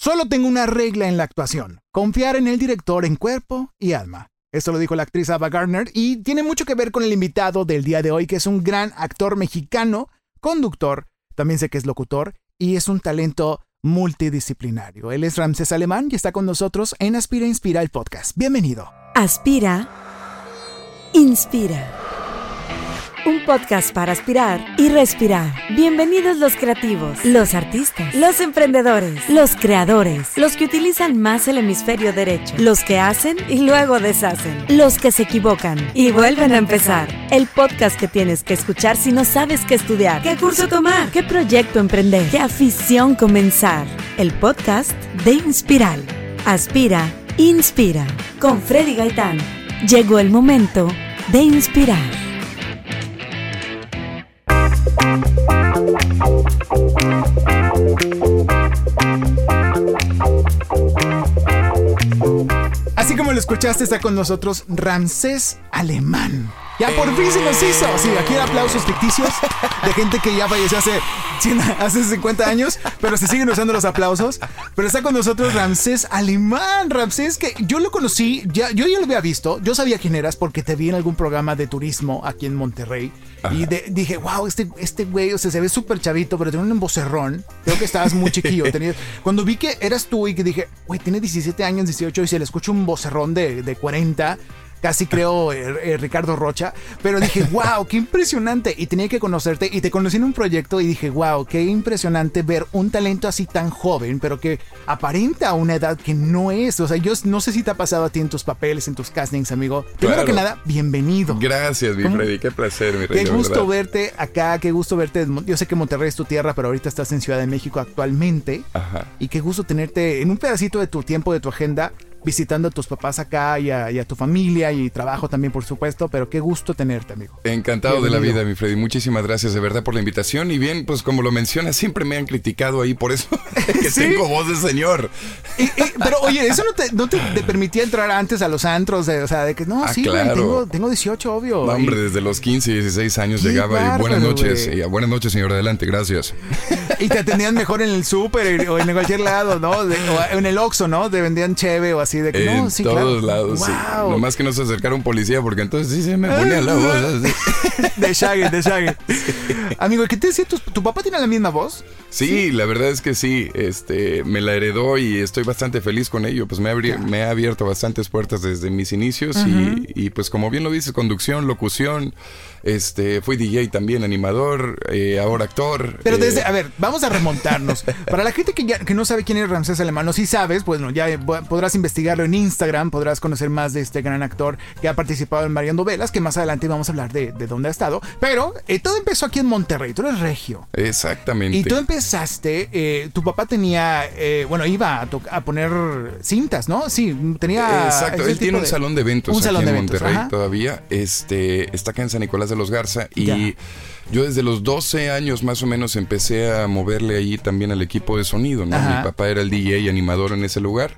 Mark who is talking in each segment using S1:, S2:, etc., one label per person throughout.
S1: Solo tengo una regla en la actuación, confiar en el director en cuerpo y alma. Esto lo dijo la actriz Ava Gardner y tiene mucho que ver con el invitado del día de hoy, que es un gran actor mexicano, conductor, también sé que es locutor y es un talento multidisciplinario. Él es Ramsés Alemán y está con nosotros en Aspira Inspira el podcast. Bienvenido.
S2: Aspira, inspira. Un podcast para aspirar y respirar. Bienvenidos los creativos, los artistas, los emprendedores, los creadores, los que utilizan más el hemisferio derecho, los que hacen y luego deshacen, los que se equivocan y vuelven a empezar. El podcast que tienes que escuchar si no sabes qué estudiar, qué curso tomar, qué proyecto emprender, qué afición comenzar. El podcast de Inspiral. Aspira, inspira. Con Freddy Gaitán. Llegó el momento de inspirar.
S1: Así como lo escuchaste, está con nosotros Ramsés Alemán. Ya por fin se nos hizo. Sí, aquí aplausos ficticios de gente que ya falleció hace, 100 hace 50 años, pero se siguen usando los aplausos. Pero está con nosotros Ramsés Alemán. Ramsés, que yo lo conocí, ya, yo ya lo había visto. Yo sabía quién eras porque te vi en algún programa de turismo aquí en Monterrey. Y de- dije, wow, este, este güey, o sea, se ve súper chavito, pero tiene un vocerrón. Creo que estabas muy chiquillo. tenías- cuando vi que eras tú y que dije, güey, tiene 17 años, 18 y se le escucha un vocerrón de, de 40. Casi creo eh, eh, Ricardo Rocha, pero dije, wow, qué impresionante. Y tenía que conocerte y te conocí en un proyecto y dije, wow, qué impresionante ver un talento así tan joven, pero que aparenta una edad que no es. O sea, yo no sé si te ha pasado a ti en tus papeles, en tus castings, amigo. Primero
S3: Claro.
S1: que nada, bienvenido.
S3: Gracias, mi
S1: ¿Cómo?
S3: Freddy. Qué placer, mi.
S1: Qué gusto verte acá, qué gusto verte. Yo sé que Monterrey es tu tierra, pero ahorita estás en Ciudad de México actualmente.
S3: Ajá.
S1: Y qué gusto tenerte en un pedacito de tu tiempo, de tu agenda, visitando a tus papás acá y a, y a tu familia y trabajo también, por supuesto. Pero qué gusto tenerte, amigo.
S3: Encantado de la vida, mi Freddy. Muchísimas gracias de verdad por la invitación. Y bien, pues como lo mencionas, siempre me han criticado ahí por eso que
S1: ¿Sí?
S3: tengo voz de señor.
S1: Y- y- pero oye, eso no te, no te, te permitía entrar antes a los antros, de, o sea, de que no,
S3: Ah,
S1: sí,
S3: claro.
S1: tengo, tengo 18, obvio.
S3: No, hombre, desde los 15, 16 años llegaba y buenas noches. Y buenas noches, señor. Adelante, gracias.
S1: Y te atendían mejor en el súper o en cualquier lado, ¿no? De- o en el Oxxo, ¿no? Te vendían cheve o así de que
S3: en
S1: no, sí,
S3: todos
S1: claro.
S3: lados, sí.
S1: Wow.
S3: Nomás que no se acercara un policía porque entonces sí se me ponía la voz. así.
S1: De Shaggy, de Shaggy. Amigo, ¿qué te decía? ¿Tu, tu papá tiene la misma voz?
S3: Sí, la verdad es que sí, este, me la heredó y estoy bastante feliz con ello, pues me, abri- me ha abierto bastantes puertas desde mis inicios y, y, pues como bien lo dices, conducción, locución, este, fui DJ también, animador, eh, ahora actor.
S1: Pero
S3: eh,
S1: desde, a ver, vamos a remontarnos. Para la gente que, ya, que no sabe quién es Ramsés Alemán, o si sabes, pues no, ya eh, podrás investigarlo en Instagram, podrás conocer más de este gran actor que ha participado en varias novelas, que más adelante vamos a hablar de, de dónde ha estado. Pero eh, todo empezó aquí en Monterrey, tú eres regio.
S3: Exactamente.
S1: Y tú empezaste, eh, tu papá tenía, eh, bueno, iba a, poner cintas, ¿no? Sí, tenía...
S3: Exacto, él tiene un
S1: de-
S3: salón de eventos
S1: un
S3: aquí
S1: salón
S3: en
S1: eventos,
S3: Monterrey
S1: ajá.
S3: todavía. Este, está acá en San Nicolás de los Garza y
S1: Ya.
S3: yo desde los 12 años más o menos empecé a moverle ahí también al equipo de sonido, ¿no?
S1: Ajá.
S3: Mi papá era el DJ y animador en ese lugar.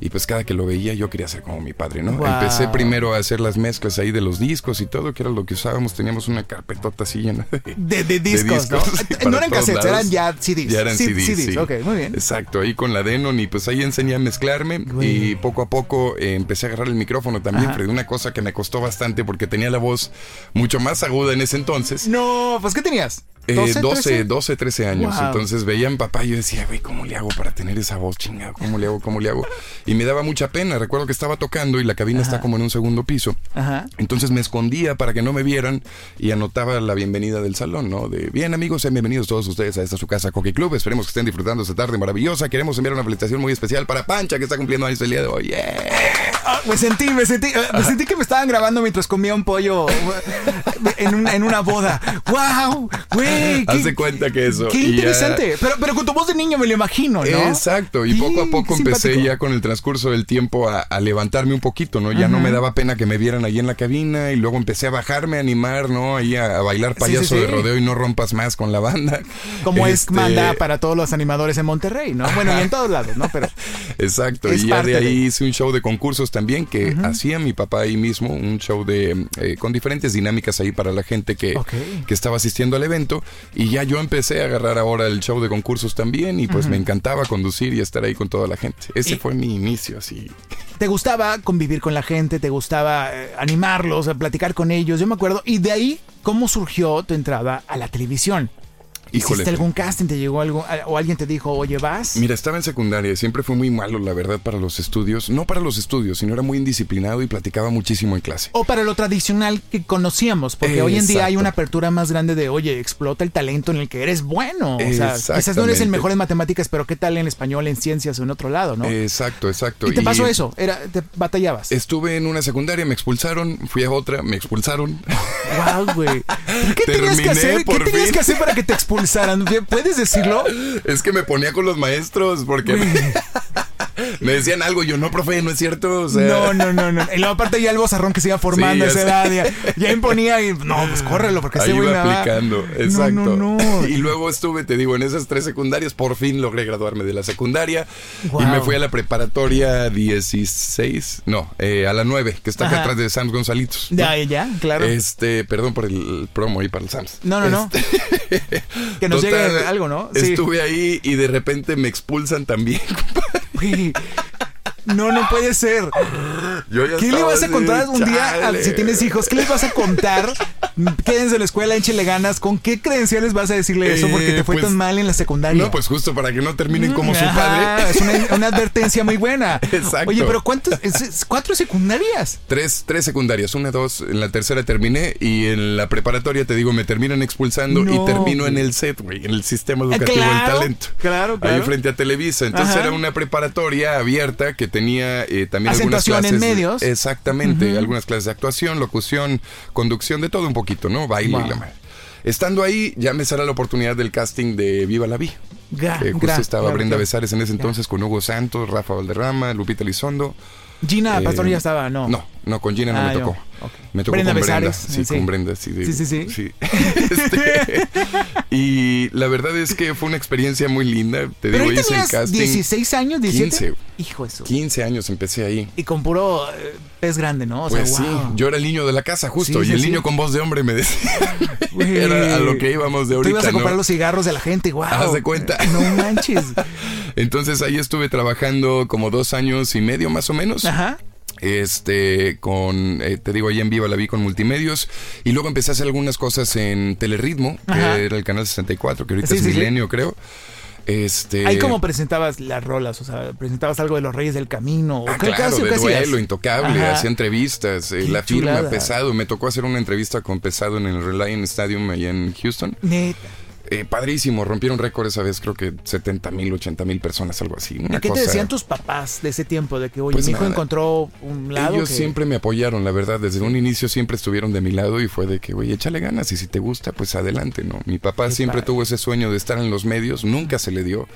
S3: Y pues cada que lo veía yo quería ser como mi padre, ¿no?
S1: Wow.
S3: Empecé primero a hacer las mezclas ahí de los discos y todo, que era lo que usábamos. Teníamos una carpetota así llena de,
S1: De, de discos,
S3: discos,
S1: ¿no? eran cassettes,
S3: lados.
S1: eran ya CDs.
S3: Ya eran
S1: Sí,
S3: CDs, sí.
S1: ok, muy bien.
S3: Exacto, ahí con la Denon y pues ahí enseñé a mezclarme y poco a poco eh, empecé a agarrar el micrófono también. Freddy, una cosa que me costó bastante porque tenía la voz mucho más aguda en ese entonces.
S1: No, pues ¿qué tenías?
S3: Eh,
S1: 12,
S3: 12,
S1: 13?
S3: 12, 13 años.
S1: Wow.
S3: Entonces veía a mi papá y yo decía, güey, ¿cómo le hago para tener esa voz chingada? ¿Cómo le hago? ¿Cómo le hago? Y me daba mucha pena. Recuerdo que estaba tocando y la cabina está como en un segundo piso.
S1: Ajá.
S3: Entonces me escondía para que no me vieran y anotaba la bienvenida del salón, ¿no? De bien amigos, sean bienvenidos todos ustedes a esta su casa Coqui Club. Esperemos que estén disfrutando esta tarde maravillosa. Queremos enviar una felicitación muy especial para Pancha que está cumpliendo años el día de hoy. ¡Yeah!
S1: Ah, me sentí, me sentí, eh, me sentí que me estaban grabando mientras comía un pollo eh, en, un- en una boda. ¡Wow! Güey.
S3: Haz
S1: qué-
S3: de cuenta que eso.
S1: Qué
S3: ya-
S1: interesante. Pero, pero con tu voz de niño me lo imagino, ¿no?
S3: Exacto, y poco a poco empecé ya con el transcurso del tiempo a, a levantarme un poquito, ¿no? Ya no me daba pena que me vieran ahí en la cabina y luego empecé a bajarme, a animar, ¿no? Ahí a, a bailar payaso
S1: sí, sí.
S3: de rodeo y no rompas más con la banda.
S1: Como es
S3: Este,
S1: manda para todos los animadores en Monterrey, ¿no? Bueno, y en todos lados, ¿no? Pero
S3: Exacto, y ya de ahí
S1: de-
S3: hice un show de concursos también, que hacía mi papá ahí mismo, un show de eh, con diferentes dinámicas ahí para la gente que, que estaba asistiendo al evento. Y ya yo empecé a agarrar ahora el show de concursos también, y pues me encantaba conducir y estar ahí con toda la gente. Ese
S1: Y-
S3: fue mi inicio, así.
S1: Te gustaba convivir con la gente, te gustaba eh, animarlos, a platicar con ellos, yo me acuerdo. Y de ahí, ¿cómo surgió tu entrada a la televisión?
S3: Híjole.
S1: ¿Hiciste algún casting? ¿Te llegó algo? ¿O alguien te dijo, oye, vas?
S3: Mira, estaba en secundaria, siempre fue muy malo, la verdad, para los estudios. No para los estudios, sino era muy indisciplinado y platicaba muchísimo en clase.
S1: O para lo tradicional que conocíamos, porque hoy en día hay una apertura más grande de, oye, explota el talento en el que eres bueno. O sea, quizás no eres el mejor en matemáticas, pero ¿qué tal en español, en ciencias o en otro lado, no?
S3: Exacto, exacto.
S1: y te pasó eso, era, te batallabas.
S3: Estuve en una secundaria, me expulsaron, fui a otra, me expulsaron.
S1: Wow, güey. ¿Pero ¿Qué tenías que
S3: Terminé
S1: hacer? ¿Qué tenías que hacer para que te expulsaran? ¿Puedes decirlo?
S3: es que me ponía con los maestros porque me decían algo, yo no, profe, no es cierto. O sea,
S1: No, no, no, no. Y luego aparte ya el bozarrón que se iba formando
S3: Sí,
S1: a esa edad, ya, ya imponía y no, pues córrelo porque me
S3: iba
S1: va-
S3: aplicando, exacto.
S1: No, no, no.
S3: Y luego estuve, te digo, en esas tres secundarias, por fin logré graduarme de la secundaria.
S1: Wow.
S3: Y me fui a la preparatoria 16, no, eh, a la 9, que está acá
S1: Ajá.
S3: atrás de San Gonzalitos. ¿no?
S1: Ya, ya, claro.
S3: Este, perdón por el promo ahí para el Sams.
S1: No, no, no.
S3: Este,
S1: Que nos
S3: total,
S1: llegue algo, ¿no? Sí.
S3: Estuve ahí y de repente me expulsan también.
S1: we No, no puede ser.
S3: Yo ya
S1: ¿Qué le vas a contar un día a- si tienes hijos? ¿Qué les vas a contar? Quédense en la escuela, échenle ganas. ¿Con qué credenciales vas a decirle eso? Porque te fue
S3: pues,
S1: tan mal en la secundaria.
S3: No, pues justo para que no terminen como su padre.
S1: Es una, una advertencia muy buena.
S3: Exacto.
S1: Oye, pero ¿cuántos? es- ¿Cuatro secundarias?
S3: Tres, tres secundarias, una, dos, en la tercera terminé y en la preparatoria, te digo, me terminan expulsando
S1: No,
S3: y termino en el set, güey, en el sistema
S1: Ah,
S3: educativo
S1: claro,
S3: del talento.
S1: claro, claro.
S3: Ahí frente a Televisa. Entonces
S1: Ajá.
S3: era una preparatoria abierta que tenía eh, también algunas
S1: Acentuación en
S3: clases. de-
S1: medios.
S3: exactamente, algunas clases de actuación, locución, conducción, de todo un poquito, ¿no? Baile
S1: Wow.
S3: y la madre. Estando ahí, ya me sale la oportunidad del casting de Viva la Vi. Que justo
S1: gra-
S3: estaba Brenda. Besares en ese entonces con Hugo Santos, Rafa Valderrama, Lupita Elizondo.
S1: Gina
S3: Eh,
S1: Pastor ya estaba, ¿no?
S3: No, no, con Gina no
S1: Ah,
S3: me
S1: yo,
S3: tocó. Me tocó
S1: Brenda
S3: con Brenda.
S1: Besares,
S3: Sí,
S1: sí.
S3: con Brenda, sí. de-
S1: Sí, sí, sí.
S3: Este, y la verdad es que fue una experiencia muy linda. Te
S1: Pero
S3: digo, hice el casting.
S1: 16 años, 17.
S3: 15.
S1: Hijo eso.
S3: 15 años empecé ahí.
S1: Y con puro eh, pez grande, ¿no? O
S3: Pues
S1: sea,
S3: sí,
S1: wow.
S3: yo era el niño de la casa justo
S1: Sí, sí,
S3: y el
S1: sí.
S3: niño con voz de hombre me decía. Era a lo que íbamos de
S1: Tú
S3: ahorita,
S1: ibas a comprar
S3: ¿no?
S1: los cigarros de la gente, wow.
S3: Haz de cuenta.
S1: No manches.
S3: Entonces ahí estuve trabajando como dos años y medio más o menos.
S1: Ajá.
S3: Este, con, eh, te digo, ahí en Viva la vi con multimedios. Y luego empecé a hacer algunas cosas en Telerritmo, que
S1: Ajá.
S3: era el canal 64, que ahorita
S1: Sí,
S3: es
S1: sí, sí.
S3: Milenio, creo. Este.
S1: Ahí como presentabas las rolas, o sea, presentabas algo de los Reyes del Camino.
S3: Ah, claro, de duelo, intocable,
S1: Ajá.
S3: hacía entrevistas, eh, la firma,
S1: chulada.
S3: pesado. Me tocó hacer una entrevista con pesado en el Reliant Stadium allá en Houston.
S1: Neta.
S3: Eh, padrísimo, rompieron récord esa vez, creo que 70 mil, 80 mil personas, algo así. Una
S1: ¿Qué te decían tus papás de ese tiempo? De que, oye,
S3: Pues
S1: mi hijo
S3: nada.
S1: encontró un lado
S3: Ellos
S1: que-
S3: siempre me apoyaron, la verdad. Desde un inicio siempre estuvieron de mi lado y fue de que, güey, échale ganas y si te gusta, pues adelante, ¿no? Mi papá
S1: Qué
S3: siempre
S1: padre.
S3: tuvo ese sueño de estar en los medios, nunca se le dio.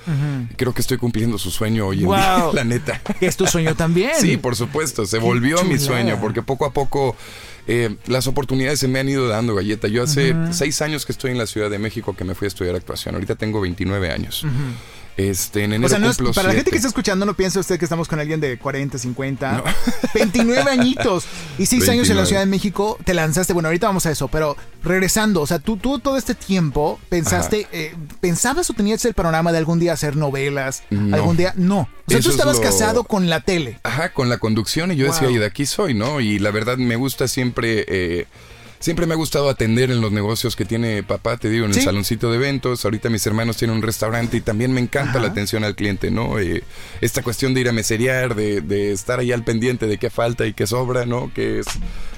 S3: Creo que estoy cumpliendo su sueño hoy en
S1: Wow.
S3: día, la neta.
S1: Es tu sueño también.
S3: Sí, por supuesto, se volvió mi sueño, porque poco a poco eh, las oportunidades se me han ido dando, galleta. Yo hace seis años que estoy en la Ciudad de México que me fui a estudiar actuación. Ahorita tengo 29 años. Este, en enero
S1: O sea, no es- para la gente que está escuchando, no piense usted que estamos con alguien de 40, 50, 29 añitos y 6 años en la
S3: 29.
S1: Ciudad de México, te lanzaste. Bueno, ahorita vamos a eso, pero regresando, o sea, tú, tú todo este tiempo pensaste, eh, ¿pensabas o tenías el panorama de algún día hacer novelas?
S3: No.
S1: ¿Algún día? No. O sea,
S3: Eso
S1: tú
S3: es
S1: estabas
S3: lo-
S1: casado con la tele.
S3: Ajá, con la conducción y yo decía, y de aquí soy, ¿no? Y la verdad me gusta siempre, eh, siempre me ha gustado atender en los negocios que tiene papá, te digo, en
S1: Sí.
S3: el saloncito de eventos. Ahorita mis hermanos tienen un restaurante y también me encanta
S1: Ajá.
S3: la atención al cliente, ¿no? Eh, esta cuestión de ir a meserear, de, de estar ahí al pendiente de qué falta y qué sobra, ¿no? Que es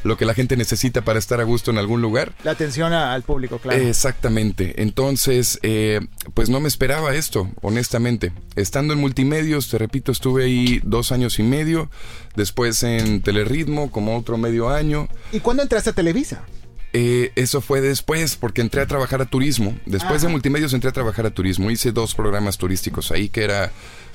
S3: lo que la gente necesita para estar a gusto en algún lugar.
S1: La atención a- al público, claro.
S3: Exactamente. Entonces, eh, pues no me esperaba esto, honestamente. Estando en multimedios, te repito, estuve ahí dos años y medio. Después en Telerritmo, como otro medio año.
S1: ¿Y cuándo entraste a Televisa?
S3: Eh, eso fue después, porque entré a trabajar a turismo. Después de
S1: Ajá.
S3: multimedios entré a trabajar a turismo. Hice dos programas turísticos ahí, que era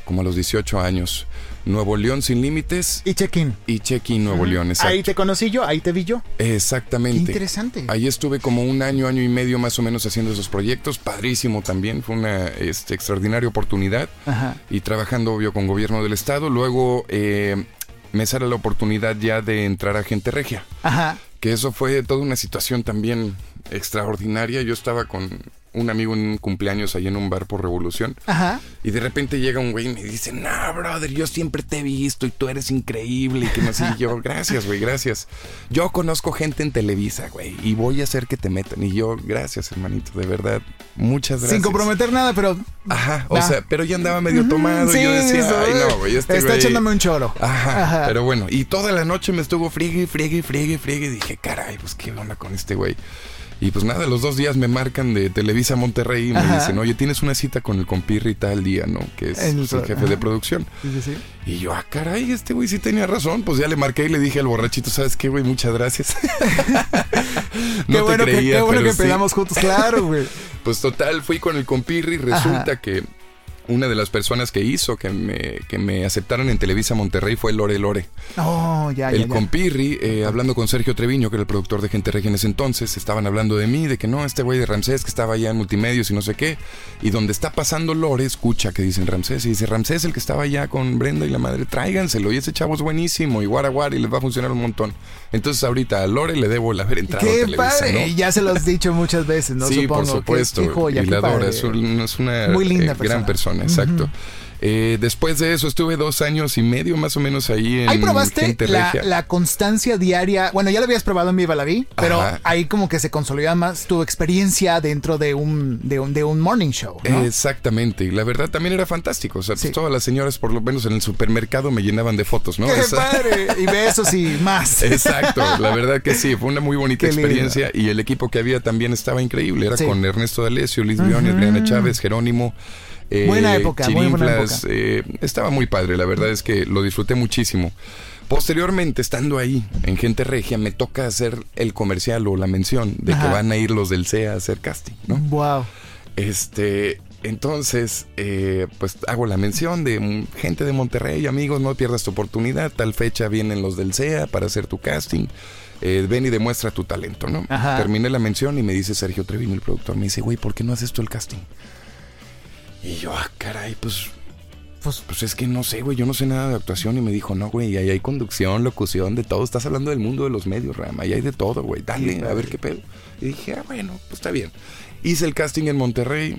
S3: como a los 18 años. Nuevo León sin límites
S1: Y check-in.
S3: y Check-in Nuevo León, exacto.
S1: Ahí te conocí yo, ahí te vi yo.
S3: Exactamente.
S1: Qué interesante.
S3: Ahí estuve como un año, año y medio más o menos haciendo esos proyectos. Padrísimo también. Fue una este, extraordinaria oportunidad.
S1: Ajá.
S3: Y trabajando, obvio, con gobierno del estado. Luego, eh, me sale la oportunidad ya de entrar a Gente Regia.
S1: Ajá.
S3: Que eso fue toda una situación también extraordinaria. Yo estaba con un amigo en un cumpleaños ahí en un bar por Revolución.
S1: Ajá.
S3: Y de repente llega un güey y me dice, no, brother, yo siempre te he visto y tú eres increíble. Y que no sé, y yo, gracias, güey, gracias. Yo conozco gente en Televisa, güey, y voy a hacer que te metan. Y yo, gracias, hermanito, de verdad, muchas gracias.
S1: Sin comprometer nada, pero.
S3: Ajá, o sea, pero ya andaba medio tomado
S1: Sí,
S3: y yo decía,
S1: eso,
S3: ay, no, güey, este
S1: Está
S3: güey-
S1: echándome un choro.
S3: Ajá,
S1: Ajá.
S3: pero bueno, y toda la noche me estuvo friegue, friegue, friegue, friegue. Y dije, caray, pues qué onda con este güey. Y pues nada, los dos días me marcan de Televisa Monterrey y me
S1: Ajá.
S3: dicen, oye, tienes una cita con el compirri tal día, ¿no? Que es
S1: el
S3: jefe
S1: ajá.
S3: de producción.
S1: Sí, sí, sí.
S3: Y yo, ah, caray, este güey sí tenía razón. Pues ya le marqué y le dije al borrachito, ¿sabes qué, güey? Muchas gracias. no
S1: qué bueno,
S3: te
S1: que,
S3: creía,
S1: qué bueno
S3: pero
S1: que
S3: sí.
S1: juntos, claro, güey.
S3: Pues total, fui con el compirri. Resulta
S1: Ajá.
S3: que una de las personas que hizo que me, que me aceptaran en Televisa Monterrey fue Lore Lore.
S1: Oh, ya, ya,
S3: el
S1: ya.
S3: compirri, eh, hablando con Sergio Treviño, que era el productor de Gente Regia en ese entonces, estaban hablando de mí, de que no, este güey de Ramsés que estaba allá en multimedios y no sé qué. Y donde está pasando Lore, escucha que dicen Ramsés. Y dice, Ramsés, el que estaba allá con Brenda y la madre, tráiganselo. Y ese chavo es buenísimo. Y guara guara, y les va a funcionar un montón. Entonces ahorita a Lore le debo el haber entrado a
S1: Qué
S3: Televisa,
S1: padre.
S3: ¿no?
S1: Y ya se lo has dicho muchas veces, ¿no?
S3: sí,
S1: Supongo.
S3: por
S1: Qué-
S3: supuesto.
S1: Qué, joya,
S3: y
S1: qué
S3: la adoro, es, un- es una
S1: Muy linda
S3: eh, gran
S1: persona.
S3: persona, exacto. Eh, después de eso estuve dos años y medio más o menos ahí en
S1: Ahí probaste la, constancia diaria. Bueno, ya lo habías probado en Viva la Vi, pero
S3: Ajá.
S1: ahí como que se consolida más tu experiencia dentro de un, de un, de un morning show, ¿no?
S3: Exactamente, y la verdad también era fantástico. O sea, pues todas las señoras, por lo menos en el supermercado, me llenaban de fotos, ¿no?
S1: ¡Qué
S3: Esa-
S1: padre! Y besos y más.
S3: Exacto, la verdad que sí, fue una muy bonita
S1: Qué lindo.
S3: experiencia y el equipo que había también estaba increíble. Era
S1: Sí.
S3: con Ernesto D'Alessio, Luis Briones, Adriana Chávez, Jerónimo. Eh,
S1: Buena época, muy buena
S3: Chirinflas, eh, estaba muy padre, la verdad es que lo disfruté muchísimo. Posteriormente, estando ahí en Gente Regia, me toca hacer el comercial o la mención de
S1: Ajá.
S3: que van a ir los del CEA a hacer casting, ¿no?
S1: Wow.
S3: Este, entonces, eh, pues hago la mención de gente de Monterrey, amigos, no pierdas tu oportunidad. Tal fecha vienen los del CEA para hacer tu casting. Eh, ven y demuestra tu talento, ¿no?
S1: Ajá.
S3: Terminé la mención y me dice Sergio Treviño, el productor, me dice, güey, ¿por qué no haces tú el casting? Y yo, ah, caray, pues,
S1: Pues,
S3: pues es que no sé, güey, yo no sé nada de actuación. Y me dijo, no, güey, ahí hay conducción, locución, de todo. Estás hablando del mundo de los medios, Rama, ahí hay de todo, güey. Dale,
S1: Sí,
S3: a ver qué pedo. Y dije, ah, bueno, pues está bien. Hice el casting en Monterrey,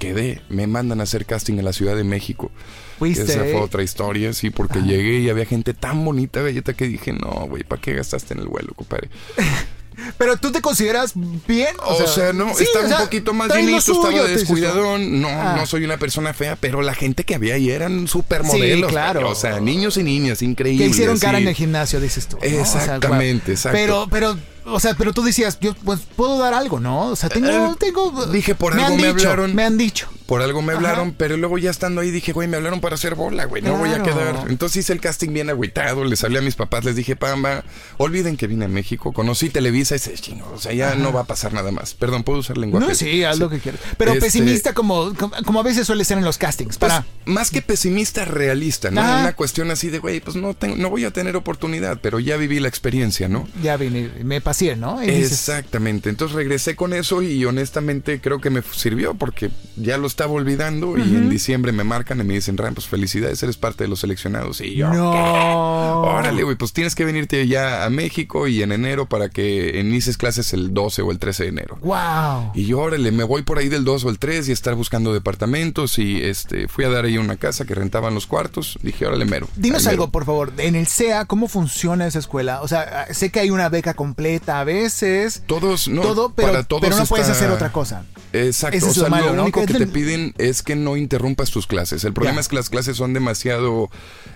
S3: quedé, me mandan a hacer casting en la Ciudad de México.
S1: fuiste.
S3: Esa fue otra historia, sí, porque llegué y había gente tan bonita, galleta, que dije, no, güey, ¿para qué gastaste en el vuelo, compadre?
S1: Pero tú te consideras bien.
S3: O, sea, no,
S1: sí, o sea,
S3: un poquito más llenito, estaba descuidadón. No,
S1: Ah.
S3: no soy una persona fea, pero la gente que había ahí eran supermodelos.
S1: Sí, claro.
S3: O sea, niños y niñas, increíbles.
S1: Que hicieron cara
S3: sí.
S1: en el gimnasio, dices tú. ¿no? O sea,
S3: Exactamente,
S1: guau.
S3: exacto.
S1: Pero, pero, o sea, pero tú decías, yo pues puedo dar algo, ¿no? O sea, tengo,
S3: Eh,
S1: tengo.
S3: dije, por
S1: me
S3: algo
S1: han
S3: me
S1: dicho,
S3: hablaron.
S1: Me han dicho.
S3: Por algo me
S1: Ajá.
S3: hablaron, pero luego ya estando ahí dije, güey, me hablaron para hacer bola, güey, no voy a quedar. Entonces hice el casting bien agüitado, les hablé a mis papás, les dije, pamba, olviden que vine a México, conocí Televisa y se chino, o sea, ya no va a pasar nada más. Perdón, ¿puedo usar lenguaje?
S1: No, sí, haz lo que quieras. Pero
S3: Este-
S1: pesimista como, como, a veces suele ser en los castings.
S3: Pues,
S1: Para.
S3: más que pesimista, realista, ¿no?
S1: Ajá.
S3: Una cuestión así de, güey, pues no, tengo, no voy a tener oportunidad, pero ya viví la experiencia, ¿no?
S1: Ya vine, me ¿no? Y
S3: Exactamente. Entonces regresé con eso y honestamente creo que me sirvió porque ya lo estaba olvidando y en diciembre me marcan y me dicen, Ram, pues felicidades, eres parte de los seleccionados. Y yo,
S1: no.
S3: Órale, güey, pues tienes que venirte ya a México y en enero para que inicies clases el 12 o el 13 de enero.
S1: Wow.
S3: Y yo, órale, me voy por ahí del 2 o el 3 y estar buscando departamentos y este fui a dar ahí una casa que rentaban los cuartos. Dije, órale, mero.
S1: Dinos algo,
S3: mero.
S1: por favor. En el CEA, ¿cómo funciona esa escuela? O sea, sé que hay una beca completa a veces.
S3: Todos, no,
S1: todo, pero,
S3: para todos
S1: pero no puedes hacer otra cosa.
S3: Exacto,
S1: Ese
S3: o
S1: es
S3: sea,
S1: lo malo,
S3: lo único
S1: Que
S3: te piden es que no interrumpas tus clases. El problema es que las clases son demasiado,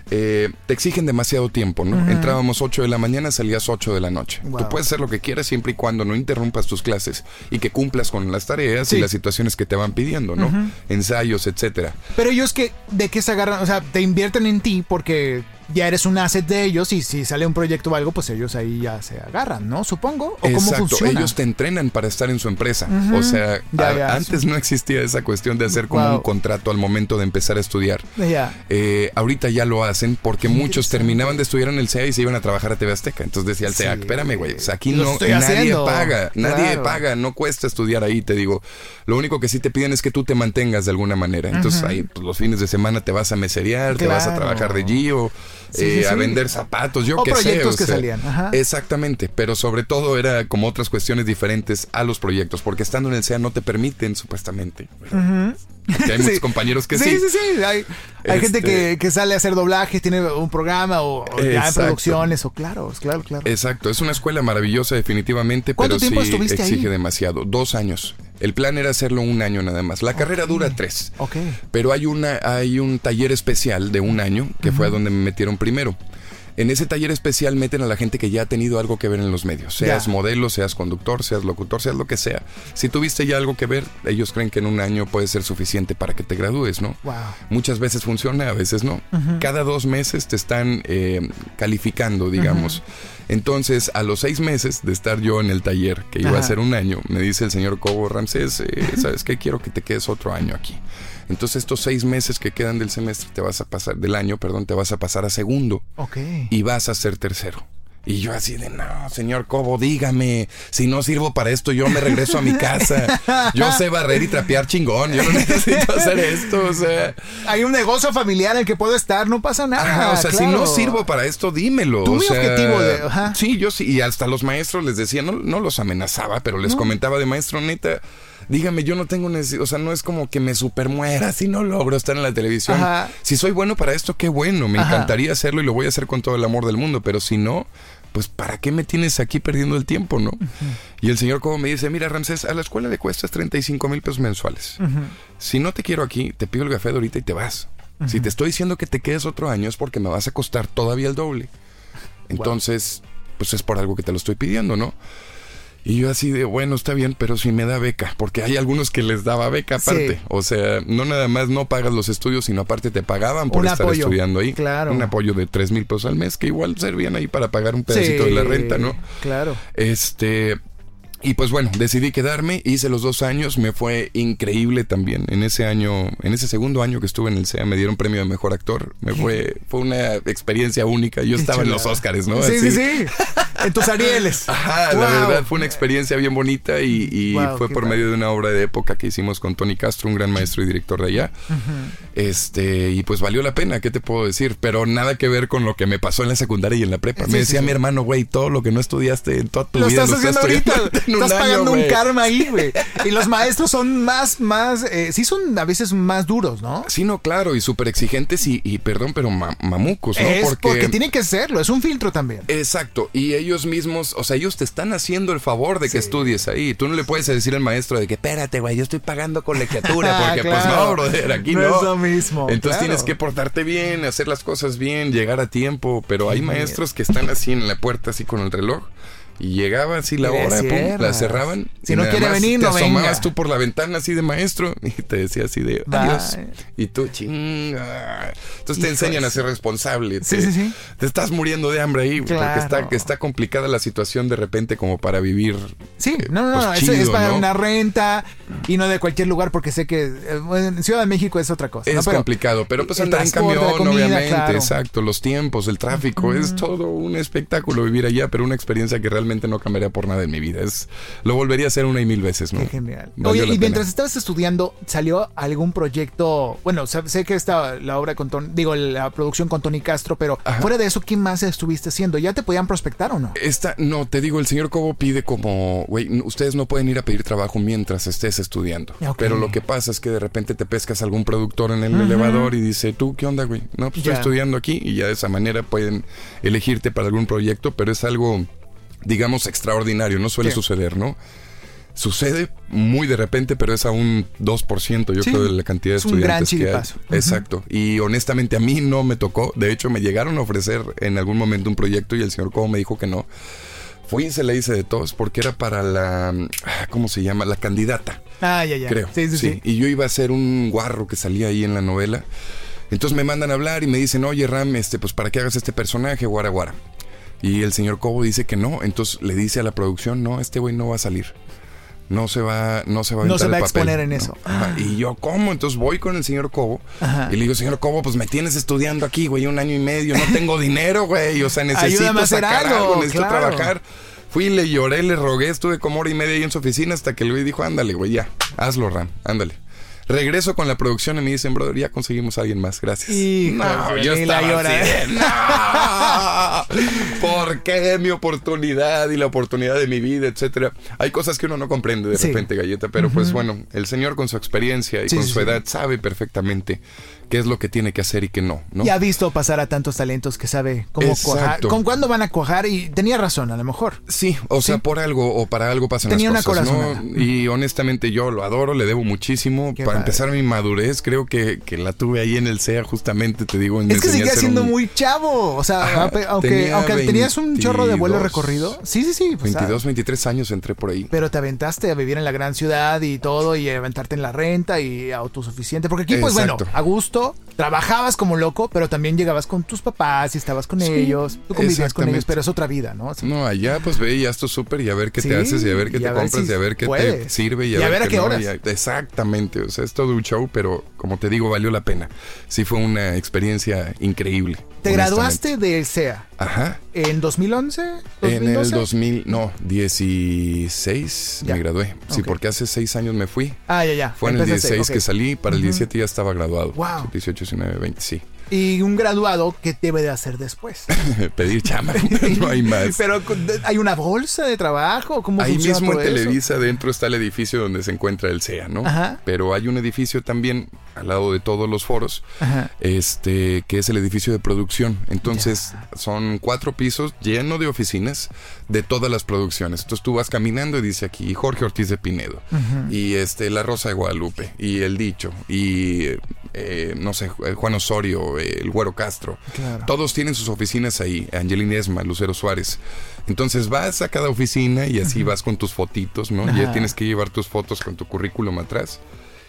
S3: eh, te exigen demasiado tiempo, ¿no? Entrábamos 8 de la mañana, salías 8 de la noche.
S1: Wow.
S3: Tú puedes hacer lo que quieras siempre y cuando no interrumpas tus clases y que cumplas con las tareas
S1: Sí.
S3: y las situaciones que te van pidiendo, ¿no? Ensayos, etcétera.
S1: Pero ellos que, ¿de qué se agarran? O sea, te invierten en ti porque ya eres un asset de ellos y si sale un proyecto o algo, pues ellos ahí ya se agarran, ¿no? Supongo. ¿O cómo
S3: Exacto,
S1: funciona?
S3: ellos te entrenan para estar en su empresa. O sea,
S1: Ya,
S3: a-
S1: ya,
S3: antes no existía esa cuestión de hacer como
S1: Wow.
S3: un contrato al momento de empezar a estudiar.
S1: Ya.
S3: Eh, ahorita ya lo hacen porque muchos terminaban de estudiar en el CEA y se iban a trabajar a TV Azteca. Entonces decía el CEA,
S1: Sí.
S3: espérame, güey, o sea, aquí
S1: Lo
S3: no nadie
S1: haciendo.
S3: paga, nadie
S1: Claro.
S3: paga, no cuesta estudiar ahí, te digo. Lo único que sí te piden es que tú te mantengas de alguna manera. Entonces ahí pues, los fines de semana te vas a meserear, te vas a trabajar de Gio.
S1: Sí,
S3: eh,
S1: sí,
S3: a vender zapatos, yo
S1: O
S3: qué sé.
S1: que salían, ajá.
S3: Exactamente, pero sobre todo era como otras cuestiones diferentes a los proyectos, porque estando en el SEA no te permiten, supuestamente. Porque hay muchos
S1: Sí.
S3: compañeros que
S1: sí.
S3: sí.
S1: Sí, sí, Hay, hay
S3: Este-
S1: gente que, que sale a hacer doblajes, tiene un programa o, o ya en producciones o claro, claro, claro.
S3: Exacto, es una escuela maravillosa definitivamente,
S1: ¿Cuánto
S3: pero sí exige
S1: ahí?
S3: demasiado. Dos años. El plan era hacerlo un año nada más. La carrera dura tres.
S1: Ok.
S3: Pero hay una, hay un taller especial de un año que fue a donde me metieron primero. En ese taller especial meten a la gente que ya ha tenido algo que ver en los medios. Seas
S1: Ya.
S3: modelo, seas conductor, seas locutor, seas lo que sea. Si tuviste ya algo que ver, ellos creen que en un año puede ser suficiente para que te gradúes, ¿no?
S1: Wow.
S3: Muchas veces funciona, a veces no. Cada dos meses te están eh, calificando, digamos. Entonces, a los seis meses de estar yo en el taller, que iba
S1: Ajá.
S3: a ser un año, me dice el señor Cobo Ramsés, eh, ¿sabes qué? Quiero que te quedes otro año aquí. Entonces, estos seis meses que quedan del semestre, te vas a pasar, del año, perdón, te vas a pasar a segundo
S1: Ok.
S3: y vas a ser tercero. Y yo así de, no, señor Cobo, dígame, si no sirvo para esto, yo me regreso a mi casa. Yo sé barrer y trapear chingón, yo no necesito hacer esto, o sea...
S1: Hay un negocio familiar en el que puedo estar, no pasa nada.
S3: Ajá, o sea, si no sirvo para esto, dímelo.
S1: Tú
S3: o
S1: mi
S3: sea,
S1: objetivo de- ajá.
S3: Sí, yo sí, y hasta los maestros les decía, no, no los amenazaba, pero les comentaba de maestro, neta, dígame, yo no tengo necesidad, o sea, no es como que me supermuera si no logro estar en la televisión.
S1: Ajá.
S3: Si soy bueno para esto, qué bueno, me
S1: Ajá.
S3: encantaría hacerlo y lo voy a hacer con todo el amor del mundo, pero si no... Pues, ¿para qué me tienes aquí perdiendo el tiempo, no? Y el señor como me dice, mira, Ramsés, a la escuela le cuestas 35 mil pesos mensuales. Si no te quiero aquí, te pido el café de ahorita y te vas. Si te estoy diciendo que te quedes otro año es porque me vas a costar todavía el doble. Entonces, pues es por algo que te lo estoy pidiendo, ¿no? Y yo así de, bueno, está bien, pero si me da beca, porque hay algunos que les daba beca aparte.
S1: Sí.
S3: O sea, no nada más no pagas los estudios, sino aparte te pagaban por
S1: Un
S3: estar
S1: apoyo,
S3: estudiando ahí.
S1: claro.
S3: Un apoyo de 3 mil pesos al mes, que igual servían ahí para pagar un pedacito de la renta, ¿no?
S1: Claro.
S3: Este. Y pues bueno, decidí quedarme, hice los dos años, me fue increíble también. En ese año, en ese segundo año que estuve en el SEA, me dieron premio de mejor actor. Me fue, fue una experiencia única. Yo
S1: Qué
S3: estaba en los. Oscars, ¿no?
S1: Sí, sí,
S3: Así.
S1: sí. En tus Arieles.
S3: Ajá,
S1: Wow.
S3: la verdad fue una experiencia bien bonita y, y
S1: Wow,
S3: fue por
S1: padre.
S3: medio de una obra de época que hicimos con Tony Castro, un gran maestro y director de allá. Este, y pues valió la pena, ¿qué te puedo decir? Pero nada que ver con lo que me pasó en la secundaria y en la prepa.
S1: Sí,
S3: me decía
S1: sí.
S3: mi hermano, güey, todo lo que no estudiaste en toda tu
S1: Lo
S3: vida
S1: estás haciendo
S3: estudiando
S1: ahorita.
S3: en un
S1: Estás
S3: año,
S1: pagando un
S3: güey".
S1: karma ahí, güey. Y los maestros son más, más, eh, sí son a veces más duros, ¿no?
S3: Sí, no, claro, y súper exigentes y, y, perdón, pero ma- mamucos, ¿no?
S1: es porque... tienen que serlo, es un filtro también.
S3: Exacto, y ellos mismos, o sea, ellos te están haciendo el favor de que estudies ahí. Tú no le puedes decir al maestro de que, espérate, güey, yo estoy pagando colegiatura, porque pues no, brother, aquí
S1: No
S3: no.
S1: es lo mismo,
S3: Entonces
S1: claro.
S3: tienes que portarte bien, hacer las cosas bien, llegar a tiempo, pero hay maestros que están así en la puerta, así con el reloj. Y llegaba así la hora, pum, la cerraban.
S1: Si
S3: y
S1: no quiere venir,
S3: te
S1: no
S3: asomabas
S1: venga.
S3: tú por la ventana así de maestro y te decía así de
S1: Bye.
S3: adiós. Y tú, chinga. Entonces te
S1: Hijos.
S3: enseñan a ser responsable.
S1: Sí,
S3: te,
S1: sí, sí.
S3: te estás muriendo de hambre ahí porque
S1: Claro.
S3: está, que está complicada la situación de repente como para vivir.
S1: Sí,
S3: eh,
S1: no, no,
S3: pues,
S1: no, es,
S3: chido,
S1: es para
S3: ¿no?
S1: una renta y no de cualquier lugar porque sé que eh, en Ciudad de México es otra cosa. ¿no?
S3: Es
S1: Pero
S3: complicado, pero pues andar en camión,
S1: comida,
S3: obviamente,
S1: claro.
S3: exacto, los tiempos, el tráfico, es todo un espectáculo vivir allá, pero una experiencia que realmente no cambiaría por nada en mi vida. Es, lo volvería a hacer una y mil veces, ¿no?
S1: Qué genial.
S3: Valió
S1: Oye, y mientras estabas estudiando, ¿salió algún proyecto? Bueno, sé que está la obra con Tony, digo, la producción con Tony Castro, pero
S3: Ajá.
S1: fuera de eso, ¿qué más estuviste haciendo? ¿Ya te podían prospectar o no?
S3: Esta, no, te digo, el señor Cobo pide como, güey, ustedes no pueden ir a pedir trabajo mientras estés estudiando.
S1: Ok.
S3: Pero lo que pasa es que de repente te pescas algún productor en el elevador y dice, ¿tú qué onda, güey? No, pues estoy estudiando aquí y ya de esa manera pueden elegirte para algún proyecto, pero es algo, digamos, extraordinario, no suele
S1: Sí.
S3: suceder, ¿no? Sucede muy de repente, pero es a un 2%, yo
S1: Sí,
S3: creo, de la cantidad de
S1: es un gran
S3: estudiantes que hay. Exacto. Y honestamente a mí no me tocó. De hecho, me llegaron a ofrecer en algún momento un proyecto y el señor Cobo me dijo que no. Fui y se le hice de todos porque era para la... ¿Cómo se llama? La candidata,
S1: Ah, ya, ya.
S3: creo.
S1: Sí, sí, sí.
S3: Y yo iba a ser un guarro que salía ahí en la novela. Entonces me mandan a hablar y me dicen, oye Ram, este, pues para que hagas este personaje, guara guara. Y el señor Cobo dice que no. Entonces le dice a la producción, no, este güey no va a salir. No se va, no se va a
S1: No se va a
S3: papel",
S1: exponer en
S3: ¿no?
S1: eso.
S3: Ajá. Y yo, ¿cómo? Entonces voy con el señor Cobo
S1: Ajá.
S3: y le digo, señor Cobo, pues me tienes estudiando aquí, güey, un año y medio, no tengo dinero, güey, o sea, necesito
S1: Ayúdame
S3: sacar
S1: algo,
S3: algo, necesito
S1: claro.
S3: trabajar. Fui, le lloré, le rogué, estuve como hora y media ahí en su oficina hasta que el güey dijo, ándale, güey, ya, hazlo, Ram, ándale. Regreso con la producción y me dicen, brother, ya conseguimos a alguien más, gracias.
S1: Hijo
S3: no, yo
S1: la
S3: estaba
S1: llora.
S3: así de, "No, ¿Por qué mi oportunidad y la oportunidad de mi vida, etcétera? Hay cosas que uno no comprende de
S1: Sí.
S3: repente, Galleta, pero pues bueno, el señor con su experiencia y
S1: Sí,
S3: con
S1: sí,
S3: su edad sabe perfectamente qué es lo que tiene que hacer y qué no, ¿no?
S1: Y ha visto pasar a tantos talentos que sabe cómo
S3: Exacto.
S1: cuajar, con cuándo van a cuajar y tenía razón a lo mejor.
S3: Sí, o sea,
S1: Sí.
S3: por algo o para algo pasan
S1: Tenía una
S3: las cosas,
S1: corazonada.
S3: ¿no? Y honestamente yo lo adoro, le debo muchísimo.
S1: Qué
S3: para
S1: padre.
S3: empezar mi madurez, creo que, que la tuve ahí en el CEA justamente, te digo. en
S1: Es que seguía siendo
S3: un-
S1: muy chavo, o sea,
S3: Ajá,
S1: aunque,
S3: tenía
S1: aunque tenías un chorro de vuelo
S3: 22,
S1: recorrido. Sí, sí, sí. pues,
S3: 22,
S1: ah,
S3: 23 años entré por ahí.
S1: pero te aventaste a vivir en la gran ciudad y todo, y aventarte en la renta y autosuficiente. Porque aquí, pues
S3: Exacto.
S1: bueno, a gusto, trabajabas como loco, pero también llegabas con tus papás y estabas con
S3: Sí,
S1: ellos, tú convivías con ellos, pero es otra vida, ¿no? O sea,
S3: No, allá pues ve y haz tu súper y a ver qué
S1: Sí,
S3: te haces y a ver qué te compras
S1: si
S3: y a ver qué te sirve y a, ver,
S1: a qué
S3: no,
S1: horas.
S3: y a- exactamente, o sea, es todo un show, pero como te digo, valió la pena. Sí fue una experiencia increíble.
S1: Te graduaste del CEA
S3: Ajá.
S1: en 2011,
S3: En el
S1: 2012?
S3: 2000, no, 16
S1: Ya.
S3: me gradué. Sí,
S1: Ok.
S3: porque hace 6 años me fui.
S1: Ah, ya, ya.
S3: Fue en el
S1: Empezaste,
S3: 16
S1: ok.
S3: que salí, para el
S1: Ujú.
S3: 17 ya estaba graduado.
S1: Wow.
S3: 18, 19, 20, sí.
S1: Y un graduado, ¿qué debe de hacer después?
S3: Pedir chamba, no hay más.
S1: Pero ¿hay una bolsa de trabajo? ¿Cómo
S3: Ahí mismo en
S1: eso?
S3: Televisa adentro está el edificio donde se encuentra el CEA, ¿no?
S1: Ajá.
S3: Pero hay un edificio también al lado de todos los foros,
S1: Ajá.
S3: este, que es el edificio de producción. Entonces son cuatro pisos lleno de oficinas de todas las producciones. Entonces tú vas caminando y dice aquí Jorge Ortiz de Pinedo y este La Rosa de Guadalupe y El Dicho y eh, no sé Juan Osorio, el Güero Castro.
S1: Claro.
S3: Todos tienen sus oficinas ahí, Angelina Esma, Lucero Suárez. Entonces vas a cada oficina y así vas con tus fotitos, ¿no?
S1: Ajá.
S3: ya tienes que llevar tus fotos con tu currículum atrás.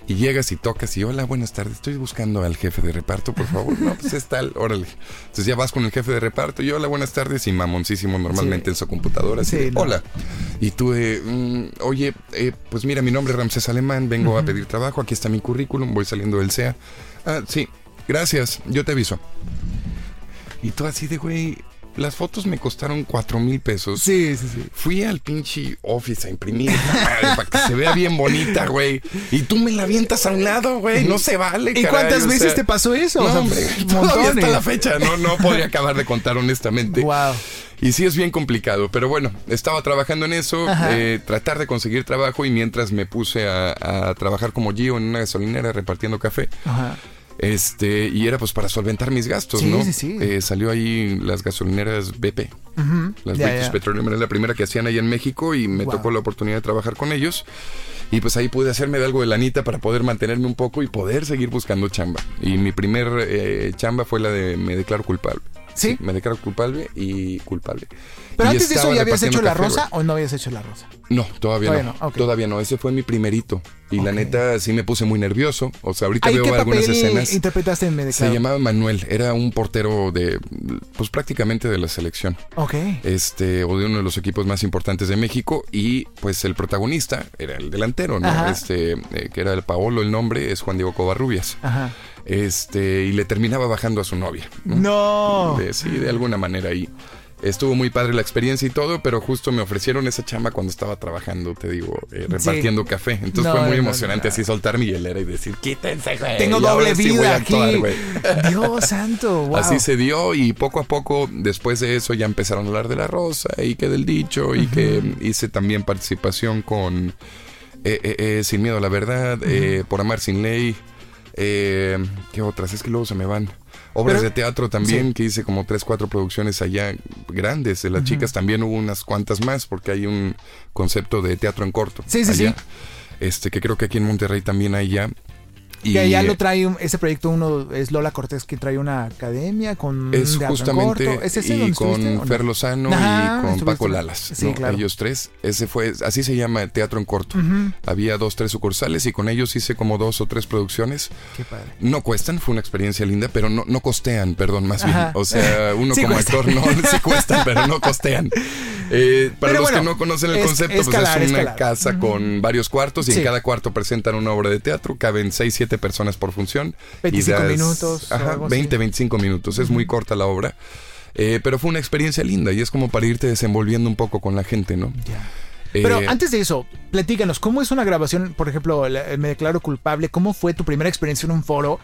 S3: Y llegas y tocas y hola, buenas tardes, estoy buscando al jefe de reparto, por favor. No, pues es tal, órale. Entonces ya vas con el jefe de reparto y hola, buenas tardes y mamoncísimo normalmente
S1: Sí.
S3: en su computadora. Así
S1: Sí, no.
S3: Hola. Y tú, eh, mm, oye, eh, pues mira, mi nombre es Ramsés Alemán, vengo a pedir trabajo, aquí está mi currículum, voy saliendo del CEA. Ah, sí, gracias, yo te aviso. Y tú así de, güey, las fotos me costaron cuatro mil pesos.
S1: Sí, sí, sí.
S3: Fui al pinche office a imprimir madre para que se vea bien bonita, güey. Y tú me la avientas a un lado, güey. No se vale,
S1: ¿Y
S3: caray,
S1: cuántas veces
S3: sea,
S1: te pasó eso?
S3: No,
S1: O sea,
S3: hombre,
S1: montones.
S3: todavía hasta la fecha. No, no podría acabar de contar honestamente.
S1: Wow.
S3: Y sí es bien complicado, pero bueno, estaba trabajando en eso, eh, tratar de conseguir trabajo y mientras me puse a, a trabajar como Gio en una gasolinera repartiendo café.
S1: Ajá.
S3: Este, y era pues para solventar mis gastos,
S1: Sí,
S3: ¿no?
S1: sí, sí.
S3: Eh, salió ahí las gasolineras BP,
S1: Ujú.
S3: las British. Petroleum, era la primera que hacían ahí en México y me
S1: Wow.
S3: tocó la oportunidad de trabajar con ellos. Y pues ahí pude hacerme de algo de lanita para poder mantenerme un poco y poder seguir buscando chamba. Y mi primer eh, chamba fue la de me declaro culpable.
S1: ¿Sí?
S3: me declaro culpable y culpable.
S1: Pero
S3: Y
S1: antes de eso ya habías hecho la
S3: café,
S1: rosa o no habías hecho la rosa.
S3: No, todavía,
S1: Todavía
S3: no. Todavía no. Ese fue mi primerito. Y la neta sí me puse muy nervioso. O sea, ahorita
S1: ¿Ahí qué
S3: veo algunas
S1: papel
S3: escenas.
S1: interpretaste en Me
S3: Se llamaba Manuel, era un portero de, pues prácticamente de la selección,
S1: Ok.
S3: este, o de uno de los equipos más importantes de México, y pues el protagonista era el delantero, ¿no?
S1: Ajá.
S3: Este, eh, que era el Paolo, el nombre es Juan Diego Covarrubias,
S1: Ajá.
S3: este, y le terminaba bajando a su novia, ¿no?
S1: No.
S3: De- sí, de alguna manera ahí. Estuvo muy padre la experiencia y todo, pero justo me ofrecieron esa chamba cuando estaba trabajando, te digo, eh, repartiendo café. Entonces
S1: No,
S3: fue muy
S1: no,
S3: emocionante
S1: no.
S3: así soltar mi hielera y decir, quítense, güey.
S1: Tengo doble
S3: sí voy
S1: vida
S3: a
S1: aquí.
S3: actuar, güey".
S1: Dios santo, wow.
S3: Así se dio y poco a poco después de eso ya empezaron a hablar de la rosa y que del dicho y que hice también participación con eh, eh, eh, Sin Miedo a la Verdad, eh, Por Amar Sin Ley, eh, ¿qué otras? Es que luego se me van. Obras
S1: Pero-
S3: de teatro también,
S1: sí.
S3: que hice como tres, cuatro producciones allá grandes. De las chicas también hubo unas cuantas más porque hay un concepto de teatro en corto.
S1: Sí, sí,
S3: allá.
S1: sí.
S3: Este, que creo que aquí en Monterrey también hay ya.
S1: Y allá lo trae, un- ese proyecto uno es Lola Cortés que trae una academia con
S3: Es justamente
S1: corto. ¿Es ese
S3: y con
S1: no?
S3: Fer Lozano
S1: Ajá,
S3: y con. Paco Lalas,
S1: Sí,
S3: ¿no?
S1: claro.
S3: ellos tres. Ese fue, así se llama teatro en corto. Había dos, tres sucursales y con ellos hice como dos o tres producciones.
S1: Qué padre.
S3: No cuestan, fue una experiencia linda, pero no, no costean, perdón, más bien. O sea, uno
S1: Sí
S3: como actor no sí cuestan, pero no costean. Eh, para
S1: Pero
S3: los
S1: bueno,
S3: que no conocen el
S1: es-
S3: concepto,
S1: escalar,
S3: pues es una
S1: escalar.
S3: casa con varios cuartos y
S1: Sí.
S3: en cada cuarto presentan una obra de teatro. Caben 6, 7 personas por función. y
S1: 25 minutos
S3: Ajá,
S1: algo así.
S3: 20, 25 minutos. Es muy corta la obra. Eh, pero fue una experiencia linda y es como para irte desenvolviendo un poco con la gente, ¿no?
S1: Ya. Pero
S3: Eh,
S1: antes de eso, platícanos, ¿cómo es una grabación? Por ejemplo, Me Declaro Culpable, ¿cómo fue tu primera experiencia en un foro?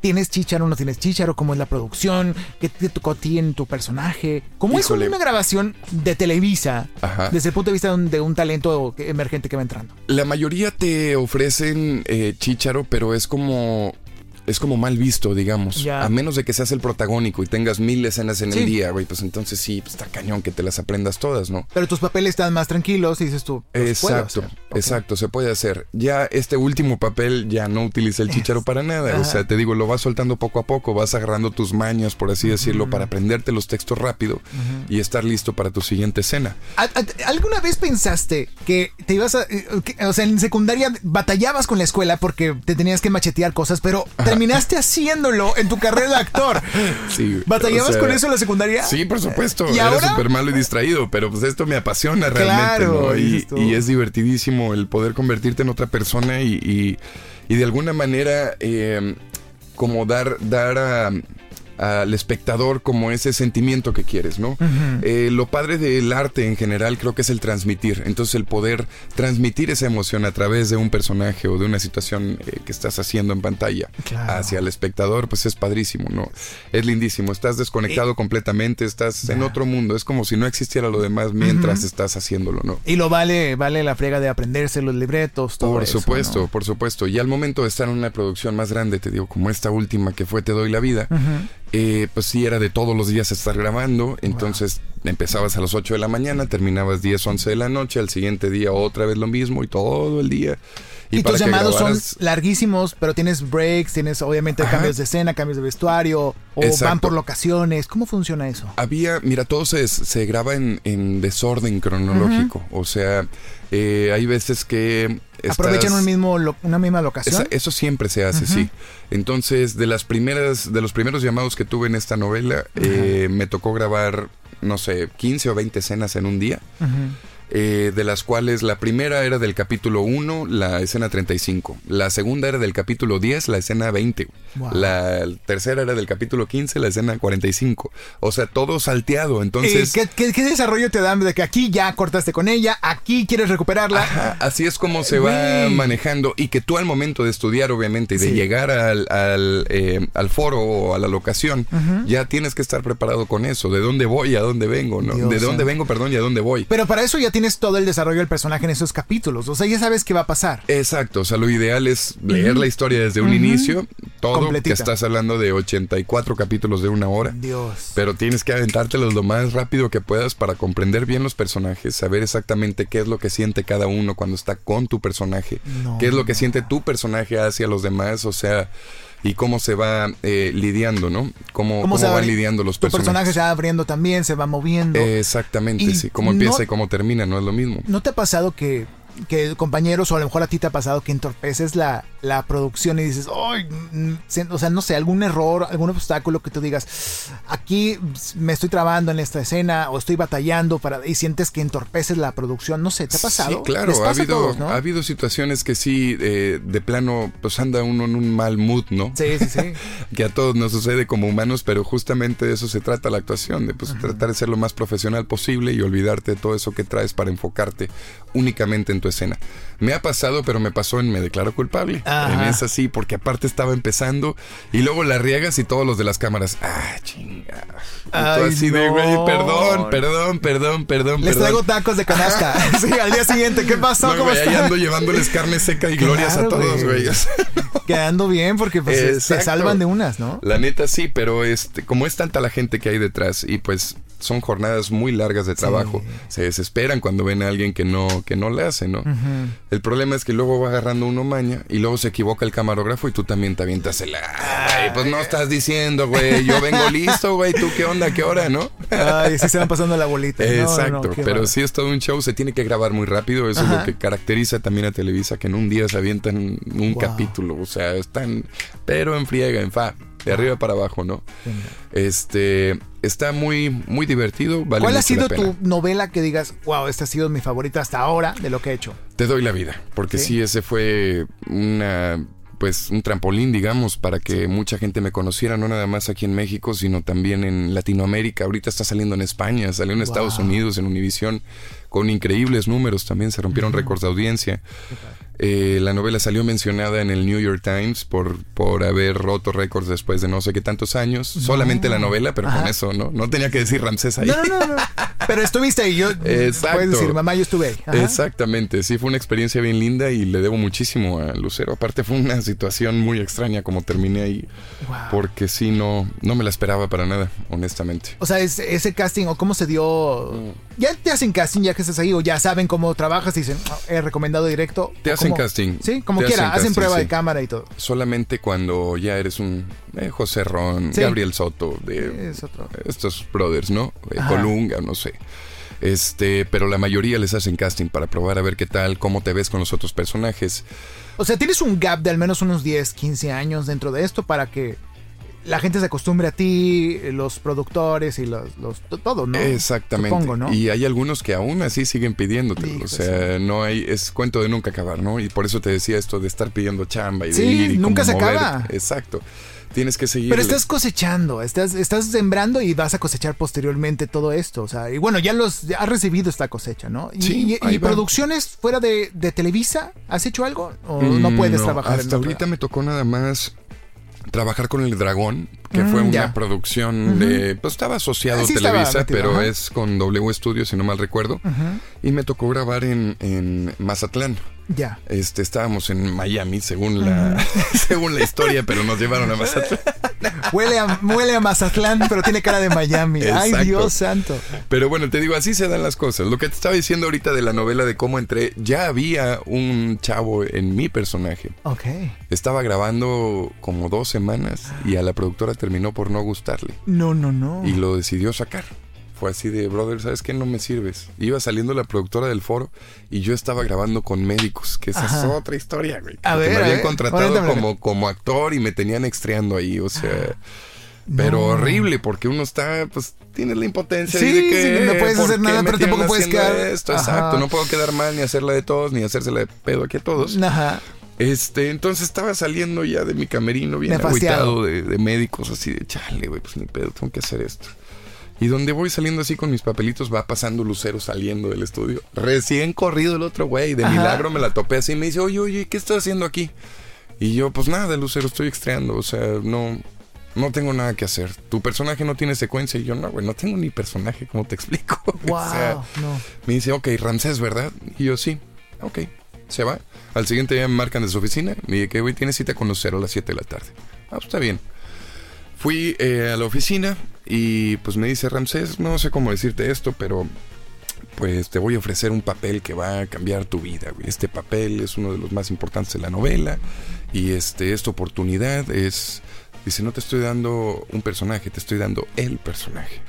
S1: ¿Tienes chícharo o no tienes chícharo? ¿Cómo es la producción? ¿Qué te tocó a ti en tu personaje? ¿Cómo
S3: Híjole.
S1: es una grabación de Televisa
S3: Ajá.
S1: desde el punto de vista de un, de un talento emergente que va entrando?
S3: La mayoría te ofrecen eh, chícharo, pero es como es como mal visto, digamos.
S1: Ya.
S3: A menos de que seas el protagónico y tengas mil escenas en
S1: Sí.
S3: el día, güey, pues entonces sí, pues está cañón que te las aprendas todas, ¿no?
S1: Pero tus papeles están más tranquilos y dices tú,
S3: Exacto, exacto, se puede hacer. Ya este último papel ya no utiliza el chícharo para nada.
S1: Ajá.
S3: O sea, te digo, lo vas soltando poco a poco, vas agarrando tus mañas, por así decirlo, para aprenderte los textos rápido y estar listo para tu siguiente escena.
S1: ¿A- a- ¿Alguna vez pensaste que te ibas a... eh, que- o sea, en secundaria batallabas con la escuela porque te tenías que machetear cosas, pero terminaste haciéndolo en tu carrera de actor?
S3: Sí,
S1: ¿Batallabas
S3: o sea,
S1: con eso en la secundaria?
S3: Sí, por supuesto.
S1: ¿Y
S3: Era súper malo y distraído, pero pues esto me apasiona realmente,
S1: Claro,
S3: y es divertidísimo el poder convertirte en otra persona y, y- y de alguna manera eh, como dar, dar a- al espectador como ese sentimiento que quieres, ¿no? Eh, lo padre del arte en general creo que es el transmitir. Entonces el poder transmitir esa emoción a través de un personaje o de una situación eh, que estás haciendo en pantalla
S1: Claro.
S3: hacia el espectador, pues es padrísimo, ¿no? Es lindísimo. Estás desconectado completamente, estás en otro mundo. Es como si no existiera lo demás mientras estás haciéndolo, ¿no?
S1: Y lo vale, vale la frega de aprenderse los libretos, todo
S3: Por
S1: eso,
S3: supuesto,
S1: ¿no?
S3: por supuesto. Y al momento de estar en una producción más grande, te digo, como esta última que fue Te doy la vida, eh, pues sí era de todos los días estar grabando. Entonces empezabas a las 8 de la mañana, terminabas 10, 11 de la noche, al siguiente día otra vez lo mismo y todo el día.
S1: Y, tus llamados
S3: grabaras-
S1: son larguísimos, pero tienes breaks, tienes obviamente
S3: Ajá.
S1: cambios de escena, cambios de vestuario, o van por locaciones. ¿Cómo funciona eso?
S3: Había, mira, todo se, se graba en, en desorden cronológico. O sea, eh, hay veces que... estás-
S1: ¿Aprovechan un mismo lo- una misma locación?
S3: Esa- eso siempre se hace, sí. Entonces, de las primeras, de los primeros llamados que tuve en esta novela, eh, me tocó grabar, no sé, 15 o 20 escenas en un día.
S1: Ujú.
S3: Eh, de las cuales la primera era del capítulo 1, la escena 35. La segunda era del capítulo 10, la escena 20.
S1: Wow.
S3: La tercera era del capítulo 15, la escena 45. O sea, todo salteado. Entonces,
S1: ¿Y qué, qué- qué desarrollo te dan de que aquí ya cortaste con ella, aquí quieres recuperarla?
S3: Ajá, así es como se va manejando y que tú al momento de estudiar, obviamente, y de
S1: Sí.
S3: llegar al, al, eh, al foro o a la locación, ya tienes que estar preparado con eso. ¿De dónde voy? ¿A dónde vengo? ¿no?
S1: Dios
S3: ¿De dónde vengo? Perdón, y a dónde voy.
S1: Pero para eso ya tienes todo el desarrollo del personaje en esos capítulos. O sea, ya sabes qué va a pasar.
S3: Exacto, o sea, lo ideal es leer la historia desde un inicio, todo,
S1: Completita.
S3: que estás hablando de 84 capítulos de una hora.
S1: Dios.
S3: Pero tienes que aventártelos lo más rápido que puedas para comprender bien los personajes, saber exactamente qué es lo que siente cada uno cuando está con tu personaje,
S1: No,
S3: qué es lo que
S1: no.
S3: siente tu personaje hacia los demás, o sea, y cómo se va eh, lidiando, ¿no? Cómo, cómo,
S1: se
S3: van lidiando los
S1: Tu personaje
S3: personajes.
S1: se va abriendo también, se va moviendo.
S3: Exactamente,
S1: Y
S3: sí. Cómo
S1: no-
S3: empieza y cómo termina, no es lo mismo.
S1: ¿No te ha pasado que, que compañeros, o a lo mejor a ti te ha pasado que entorpeces la, la producción y dices, ay, o sea, no sé, algún error, algún obstáculo que tú digas, aquí me estoy trabando en esta escena o estoy batallando para y sientes que entorpeces la producción? No sé, ¿te ha pasado?
S3: Sí, claro, ha habido,
S1: todos, ¿no?
S3: ha habido situaciones que sí, eh, de plano, pues anda uno en un mal mood, ¿no?
S1: Sí, sí, sí.
S3: que a todos nos sucede como humanos, pero justamente de eso se trata la actuación, de pues, tratar de ser lo más profesional posible y olvidarte de todo eso que traes para enfocarte únicamente en tu escena. Me ha pasado, pero me pasó en Me Declaro Culpable.
S1: Ajá.
S3: En esa sí, porque aparte estaba empezando y luego la riegas y todos los de las cámaras, ah, chinga.
S1: Ay,
S3: así de, güey, perdón, perdón, perdón, perdón,
S1: Les
S3: perdón.
S1: traigo tacos de canasta. sí, al día siguiente, ¿qué pasó?
S3: No,
S1: ¿Cómo
S3: güey, ahí ando llevándoles carne seca y glorias a todos,
S1: güey.
S3: güey.
S1: Quedando bien porque pues, se salvan de unas, ¿no?
S3: La neta sí, pero este, como es tanta la gente que hay detrás y pues son jornadas muy largas de trabajo, se desesperan cuando ven a alguien que no, que no le hace, ¿no? El problema es que luego va agarrando uno maña y luego se equivoca el camarógrafo y tú también te avientas el... Ay, pues no estás diciendo, güey, yo vengo listo, güey, tú qué onda, qué hora, ¿no?
S1: Ay, sí se van pasando la bolita. No, no, no,
S3: Exacto, pero
S1: bárbaro.
S3: sí es todo un show, se tiene que grabar muy rápido, eso es lo que caracteriza también a Televisa, que en un día se avientan un
S1: Wow.
S3: capítulo, o sea, están, pero en friega, en fa, de arriba para abajo, ¿no? Este, está muy, muy divertido, vale
S1: ¿Cuál ha sido tu novela que digas, wow, esta ha sido mi favorita hasta ahora de lo que he hecho?
S3: Te doy la vida, porque
S1: Sí.
S3: sí, ese fue una pues un trampolín, digamos, para que mucha gente me conociera, no nada más aquí en México, sino también en Latinoamérica. Ahorita está saliendo en España, salió en Estados. Unidos, en Univisión, con increíbles números también, se rompieron récords de audiencia. Eh, la novela salió mencionada en el New York Times por, por haber roto récords después de no sé qué tantos años. Solamente la novela, pero con eso, ¿no? No tenía que decir Ramsés ahí.
S1: No, no, no. Pero estuviste ahí. Yo,
S3: Exacto.
S1: Puedes decir, mamá, yo estuve ahí. Ajá.
S3: Exactamente. Sí, fue una experiencia bien linda y le debo muchísimo a Lucero. Aparte, fue una situación muy extraña como terminé ahí.
S1: Wow.
S3: Porque sí, no, no me la esperaba para nada, honestamente.
S1: O sea, ese, ese casting o cómo se dio. Ya te hacen casting ya que estás ahí o ya saben cómo trabajas y dicen, "Ah, he recomendado directo.
S3: Te
S1: ¿O
S3: hacen casting.
S1: Sí, como quiera.
S3: hacen
S1: prueba
S3: sí.
S1: de cámara y todo.
S3: Solamente cuando ya eres un eh, José Ron,
S1: Sí.
S3: Gabriel Soto, de
S1: Es otro.
S3: estos brothers, ¿no? Eh. Colunga, no sé. Este, pero la mayoría les hacen casting para probar a ver qué tal, cómo te ves con los otros personajes.
S1: O sea, tienes un gap de al menos unos 10, 15 años dentro de esto para que la gente se acostumbre a ti, los productores y los, los to- todo, ¿no?
S3: Exactamente.
S1: Supongo, ¿no?
S3: Y hay algunos que aún así siguen pidiéndote. O sea, no hay, es cuento de nunca acabar, ¿no? Y por eso te decía esto de estar pidiendo chamba y de
S1: Sí,
S3: ir y
S1: nunca se
S3: mover.
S1: acaba.
S3: Exacto. Tienes que seguir.
S1: Pero estás cosechando, estás, estás sembrando y vas a cosechar posteriormente todo esto. O sea, y bueno, ya los ya has recibido esta cosecha, ¿no? Y,
S3: Sí,
S1: y- producciones fuera de, de Televisa, ¿has hecho algo? ¿O no puedes trabajar en
S3: Mm, Hasta
S1: otra?
S3: ahorita me tocó nada más trabajar con El Dragón, que
S1: Mm,
S3: fue una
S1: ya.
S3: producción de... Pues estaba asociado
S1: sí
S3: a
S1: estaba
S3: Televisa,
S1: metido,
S3: pero
S1: ajá.
S3: es con W Studios, si no mal recuerdo. Y me tocó grabar en, en Mazatlán.
S1: Ya.
S3: Este, estábamos en Miami, según la, según la historia, pero nos llevaron a Mazatlán.
S1: Huele a, huele a Mazatlán, pero tiene cara de Miami. Ay. Dios santo.
S3: Pero bueno, te digo, así se dan las cosas. Lo que te estaba diciendo ahorita de la novela de cómo entré, ya había un chavo en mi personaje.
S1: Ok.
S3: Estaba grabando como dos semanas y a la productora terminó por no gustarle
S1: No, no, no.
S3: y lo decidió sacar. Fue así de, brother, ¿sabes qué? No me sirves. Iba saliendo la productora del foro y yo estaba grabando con médicos, que esa
S1: Ajá.
S3: es otra historia, güey.
S1: A
S3: Que
S1: ver,
S3: me
S1: a
S3: habían
S1: ver,
S3: contratado como, como actor y me tenían extreando ahí, o sea... Pero
S1: No.
S3: horrible, porque uno está, pues, tienes la impotencia
S1: Sí,
S3: de que
S1: sí, no puedes
S3: ¿por
S1: hacer nada, pero tampoco puedes quedar-
S3: Esto,
S1: Ajá.
S3: exacto, no puedo quedar mal ni hacerla de todos, ni hacérsela de pedo aquí a todos.
S1: Ajá.
S3: Este, entonces estaba saliendo ya de mi camerino bien agüitado de, de médicos, así de chale, güey, pues ni pedo, tengo que hacer esto. Y donde voy saliendo así con mis papelitos, va pasando Lucero saliendo del estudio. Recién corrido el otro güey, de
S1: Ajá.
S3: milagro me la topé así y me dice, oye, oye, ¿qué estás haciendo aquí? Y yo, pues nada, Lucero, estoy extrañando, o sea, no, no tengo nada que hacer. Tu personaje no tiene secuencia. Y yo, no, güey, no tengo ni personaje, ¿cómo te explico?
S1: Wow.
S3: O sea,
S1: no.
S3: me dice, ok, Ramsés, ¿verdad? Y yo, sí, ok. Se va. Al siguiente día me marcan de su oficina. Me dije que, güey, tienes cita con Lucero a las 7 de la tarde. Ah, pues está bien. Fui eh, a la oficina y pues me dice, Ramsés, no sé cómo decirte esto, pero pues te voy a ofrecer un papel que va a cambiar tu vida, güey. Este papel es uno de los más importantes de la novela y este, esta oportunidad es, dice, no te estoy dando un personaje, te estoy dando el personaje.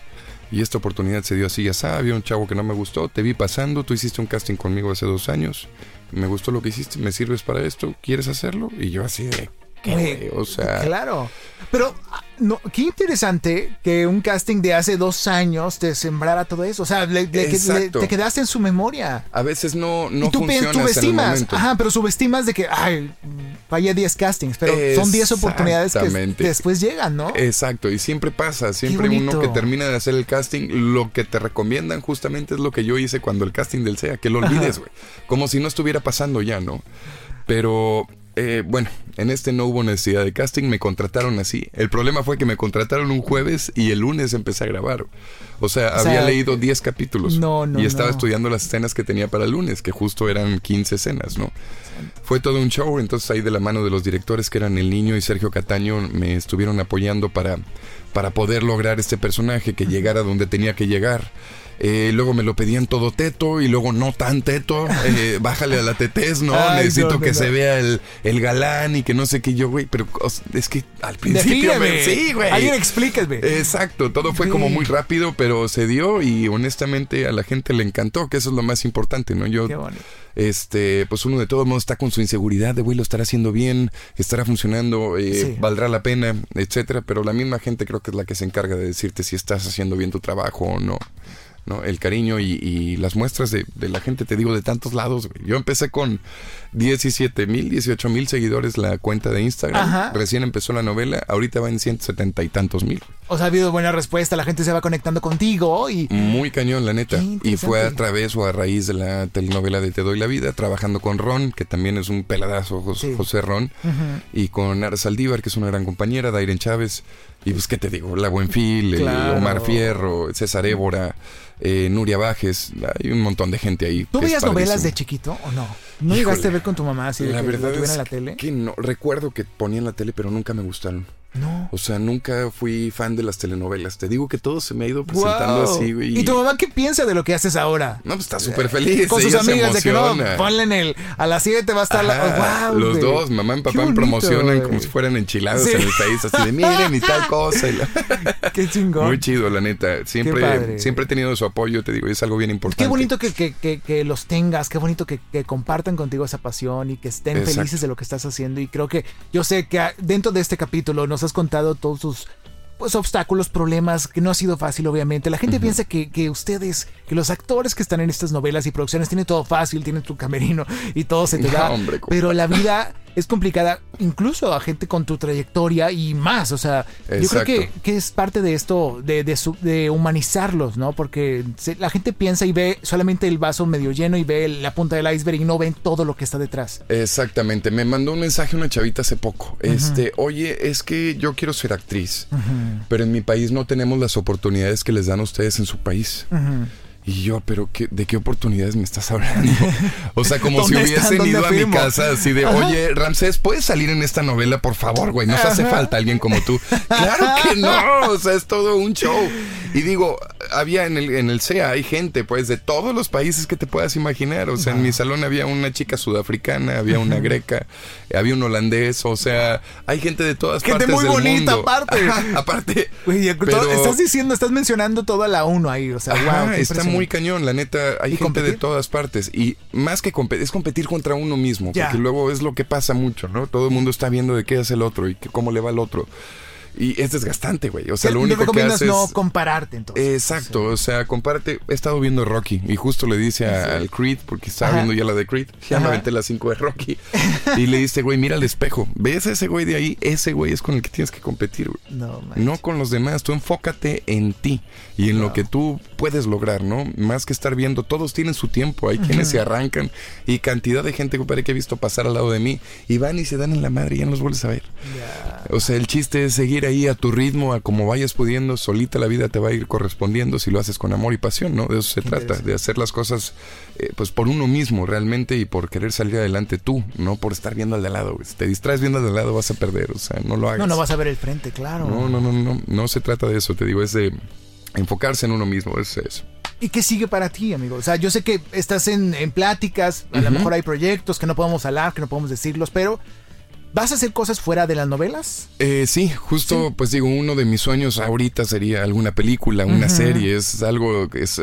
S3: Y esta oportunidad se dio así, ya sabes, había un chavo que no me gustó, te vi pasando, tú hiciste un casting conmigo hace dos años, me gustó lo que hiciste, me sirves para esto, ¿quieres hacerlo? Y yo así de, ¿qué,
S1: Güey,
S3: güey? O sea,
S1: Claro. Pero, no, qué interesante que un casting de hace dos años te sembrara todo eso. O sea, le- le- le-
S3: Exacto.
S1: te quedaste en su memoria.
S3: a veces no, no
S1: y tú,
S3: el
S1: subestimas. Ajá, pero subestimas de que, ay, fallé 10 castings. Pero son 10 oportunidades que después llegan, ¿no?
S3: Exacto, y siempre pasa, siempre uno que termina de hacer el casting, lo que te recomiendan justamente es lo que yo hice cuando el casting del SEA, que lo olvides, güey, como si no estuviera pasando ya, ¿no? Pero, eh, bueno, en este no hubo necesidad de casting, me contrataron así. El problema fue que me contrataron un jueves y el lunes empecé a grabar. O sea,
S1: O sea,
S3: había leído 10 capítulos
S1: no, no,
S3: y estaba
S1: no.
S3: estudiando las escenas que tenía para el lunes, que justo eran 15 escenas, ¿no? Fue todo un show, entonces ahí de la mano de los directores que eran El Niño y Sergio Cataño me estuvieron apoyando para, para poder lograr este personaje que llegara donde tenía que llegar. Eh, luego me lo pedían todo teto y luego no tan teto. eh, bájale a la tetez, ¿no?
S1: Ay,
S3: Necesito
S1: no, no,
S3: que
S1: no.
S3: se vea el, el galán y que no sé qué yo, güey. Pero o sea, es que al principio... Me- sí, güey.
S1: Alguien explíqueme.
S3: Exacto, todo fue como muy rápido, pero se dio y honestamente a la gente le encantó, que eso es lo más importante, ¿no? Yo
S1: Qué bonito.
S3: este, pues uno de todos modos está con su inseguridad de, güey, lo estará haciendo bien, estará funcionando, eh,
S1: Sí.
S3: valdrá la pena, etcétera, pero la misma gente creo que es la que se encarga de decirte si estás haciendo bien tu trabajo o no. ¿No? El cariño y, y las muestras de, de la gente, te digo, de tantos lados. Yo empecé con 17 mil, 18 mil seguidores la cuenta de Instagram.
S1: Ajá.
S3: Recién empezó la novela, ahorita va en 170 y tantos mil.
S1: O sea, ha habido buena respuesta, la gente se va conectando contigo y...
S3: Muy cañón, la neta. Y fue a través o a raíz de la telenovela de Te Doy la Vida, trabajando con Ron, que también es un peladazo, Jos-
S1: Sí.
S3: José Ron, y con Ara Saldívar, que es una gran compañera, Dairen Chávez, y pues, ¿qué te digo? La Buenfil,
S1: Claro.
S3: Omar Fierro, César Évora, eh, Nuria Bajes, hay un montón de gente ahí.
S1: ¿Tú veías novelas de chiquito o no? ¿No
S3: Híjole.
S1: llegaste a ver con tu mamá así de
S3: La
S1: que
S3: verdad
S1: lo en la tele?
S3: que no, recuerdo que ponían la tele, pero nunca me gustaron.
S1: No.
S3: O sea, nunca fui fan de las telenovelas. Te digo que todo se me ha ido presentando así, güey.
S1: ¿Y tu mamá qué piensa de lo que haces ahora?
S3: No, pues está súper feliz.
S1: Con sus amigas de que no, ponle en el a las 7 va a estar la wow,
S3: los
S1: güey.
S3: dos, mamá y papá
S1: bonito,
S3: promocionan
S1: güey.
S3: como si fueran enchiladas
S1: Sí.
S3: en el país, así de miren y tal cosa. y la-
S1: Qué chingón.
S3: Muy chido, la neta. Siempre, siempre he tenido su apoyo, te digo, y es algo bien importante.
S1: Qué bonito que, que- que- que los tengas, qué bonito que, que compartan contigo esa pasión y que estén
S3: Exacto.
S1: felices de lo que estás haciendo. Y creo que yo sé que dentro de este capítulo nos has contado todos sus pues, obstáculos, problemas, que no ha sido fácil, obviamente. La gente piensa que, que ustedes, que los actores que están en estas novelas y producciones tienen todo fácil, tienen tu camerino y todo se te
S3: No,
S1: da.
S3: hombre,
S1: pero la vida es complicada, incluso a gente con tu trayectoria y más. O sea, yo creo que, que es parte de esto, de, de, su- de humanizarlos, ¿no? Porque se- la gente piensa y ve solamente el vaso medio lleno y ve la punta del iceberg y no ven todo lo que está detrás.
S3: Exactamente, me mandó un mensaje una chavita hace poco. Este, oye, es que yo quiero ser actriz, pero en mi país no tenemos las oportunidades que les dan a ustedes en su país. Y yo, pero qué, ¿de qué oportunidades me estás hablando? O sea, como si hubiesen
S1: ¿Dónde
S3: ido a mi casa así de, oye, Ramsés, ¿puedes salir en esta novela, por favor, güey? Nos hace falta alguien como tú. Claro que no, o sea, es todo un show. Y digo, había en el, en el CEA, hay gente, pues, de todos los países que te puedas imaginar. O sea, en mi salón había una chica sudafricana, había una greca, había un holandés, o sea, hay gente de todas
S1: Gente
S3: partes
S1: muy
S3: del
S1: bonita,
S3: mundo.
S1: aparte.
S3: Ajá, aparte.
S1: Güey,
S3: Pero-
S1: estás diciendo, estás mencionando toda la uno ahí, o sea,
S3: Ajá,
S1: wow. qué
S3: está
S1: impresionante.
S3: Muy cañón, la neta, hay
S1: ¿Y
S3: gente
S1: competir?
S3: de todas partes y más que competir, es competir contra uno mismo,
S1: Ya.
S3: porque luego es lo que pasa mucho, ¿no? Todo el mundo está viendo de qué hace el otro y que- cómo le va al otro. Y es desgastante, güey. O sea,
S1: ¿Qué-
S3: lo único que haces
S1: no compararte entonces.
S3: Exacto, o sea, compárate. He estado viendo Rocky y justo le dice a- al Creed, porque estaba
S1: Ajá.
S3: viendo ya la de Creed, ya me aventé las 5 de Rocky. y le dice, güey, mira al espejo. ¿Ves a ese güey de ahí? Ese güey es con el que tienes que competir, güey.
S1: No.
S3: No con los demás, tú enfócate en ti y en lo que tú puedes lograr, ¿no? Más que estar viendo, todos tienen su tiempo, hay quienes se arrancan y cantidad de gente compadre, que he visto pasar al lado de mí y van y se dan en la madre y ya no los vuelves a ver. O sea, el chiste es seguir ahí a tu ritmo, a como vayas pudiendo, solita la vida te va a ir correspondiendo si lo haces con amor y pasión, ¿no? De eso se trata, de hacer las cosas eh, pues por uno mismo realmente y por querer salir adelante tú, no por estar viendo al de al lado. Si te distraes viendo al de al lado vas a perder, o sea, no lo hagas.
S1: No, no vas a ver el frente, claro.
S3: No, no, no, no, no se trata de eso, te digo, es de enfocarse en uno mismo, es eso.
S1: ¿Y qué sigue para ti, amigo? O sea, yo sé que estás en, en pláticas, a lo mejor hay proyectos que no podemos hablar, que no podemos decirlos, pero ¿vas a hacer cosas fuera de las novelas?
S3: Eh, sí, justo, pues digo, uno de mis sueños ahorita sería alguna película, una serie, es algo, que es,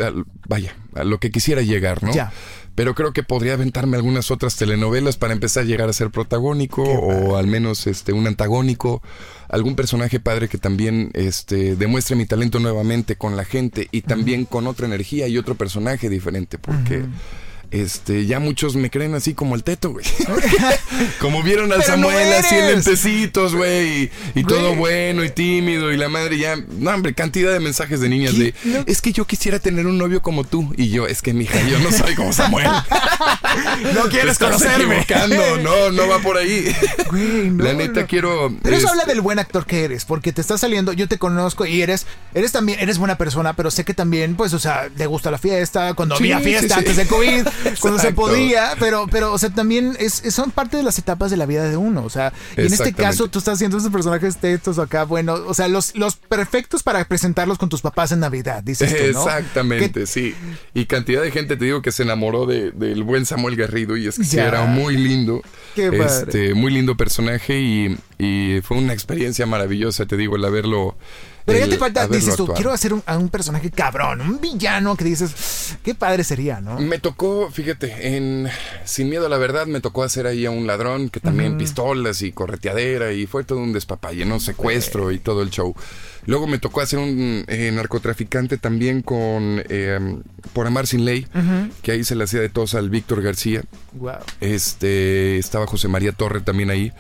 S3: vaya, a lo que quisiera llegar, ¿no?
S1: Ya.
S3: Pero creo que podría aventarme algunas otras telenovelas para empezar a llegar a ser protagónico o al menos este un antagónico, algún personaje padre que también este demuestre mi talento nuevamente con la gente y también con otra energía y otro personaje diferente, porque este ya muchos me creen así como el teto, güey. como vieron al
S1: no
S3: Samuel así en lentecitos, güey, y, y todo bueno y tímido y la madre ya, no hombre, cantidad de mensajes de niñas
S1: ¿Qué?
S3: de,
S1: No.
S3: es que yo quisiera tener un novio como tú y yo, es que mija, yo no soy como Samuel.
S1: No
S3: Te
S1: quieres
S3: estás
S1: conocerme.
S3: equivocando. No, no va por ahí.
S1: Güey, no,
S3: La neta quiero.
S1: Pero eso
S3: este,
S1: habla del buen actor que eres, porque te está saliendo, yo te conozco y eres, eres también, eres buena persona, pero sé que también, pues, o sea, te gusta la fiesta, cuando
S3: Sí,
S1: había
S3: sí,
S1: fiesta
S3: sí.
S1: antes de COVID, cuando se podía, pero, pero, o sea, también es, son parte de las etapas de la vida de uno, o sea, y en este caso tú estás haciendo esos personajes textos acá, bueno, o sea, los, los perfectos para presentarlos con tus papás en Navidad, dices tú, ¿no?
S3: Exactamente, sí. Y cantidad de gente, te digo, que se enamoró de- del buen Samuel Garrido y es que sí, era muy lindo.
S1: Qué padre.
S3: este, muy lindo personaje y, y fue una experiencia maravillosa, te digo, el haberlo
S1: Pero ya te falta, dices tú, quiero hacer un, a un personaje cabrón, un villano que dices, qué padre sería, ¿no?
S3: Me tocó, fíjate, en Sin Miedo a la Verdad me tocó hacer ahí a un ladrón que también pistolas y correteadera y fue todo un despapalle, ¿no? Secuestro y todo el show. Luego me tocó hacer un eh, narcotraficante también con eh, Por Amar Sin Ley, que ahí se le hacía de tos al Víctor García.
S1: Wow.
S3: Este, estaba José María Torre también ahí.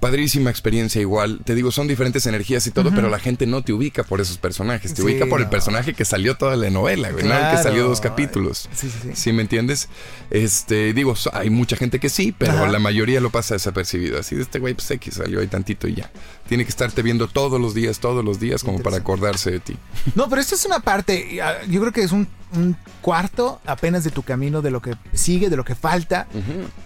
S3: Padrísima experiencia igual. Te digo, son diferentes energías y todo, pero la gente no te ubica por esos personajes. Te
S1: Sí,
S3: ubica por el personaje que salió toda la novela, güey, no el que salió dos capítulos.
S1: Sí, sí, sí.
S3: ¿Sí me entiendes? Este, digo, hay mucha gente que sí, pero
S1: Ajá.
S3: la mayoría lo pasa desapercibido. Así de este güey, pues X salió ahí tantito y ya. Tiene que estarte viendo todos los días, todos los días, como para acordarse de ti.
S1: No, pero esto es una parte, ah, yo creo que es un, un cuarto apenas de tu camino, de lo que sigue, de lo que falta.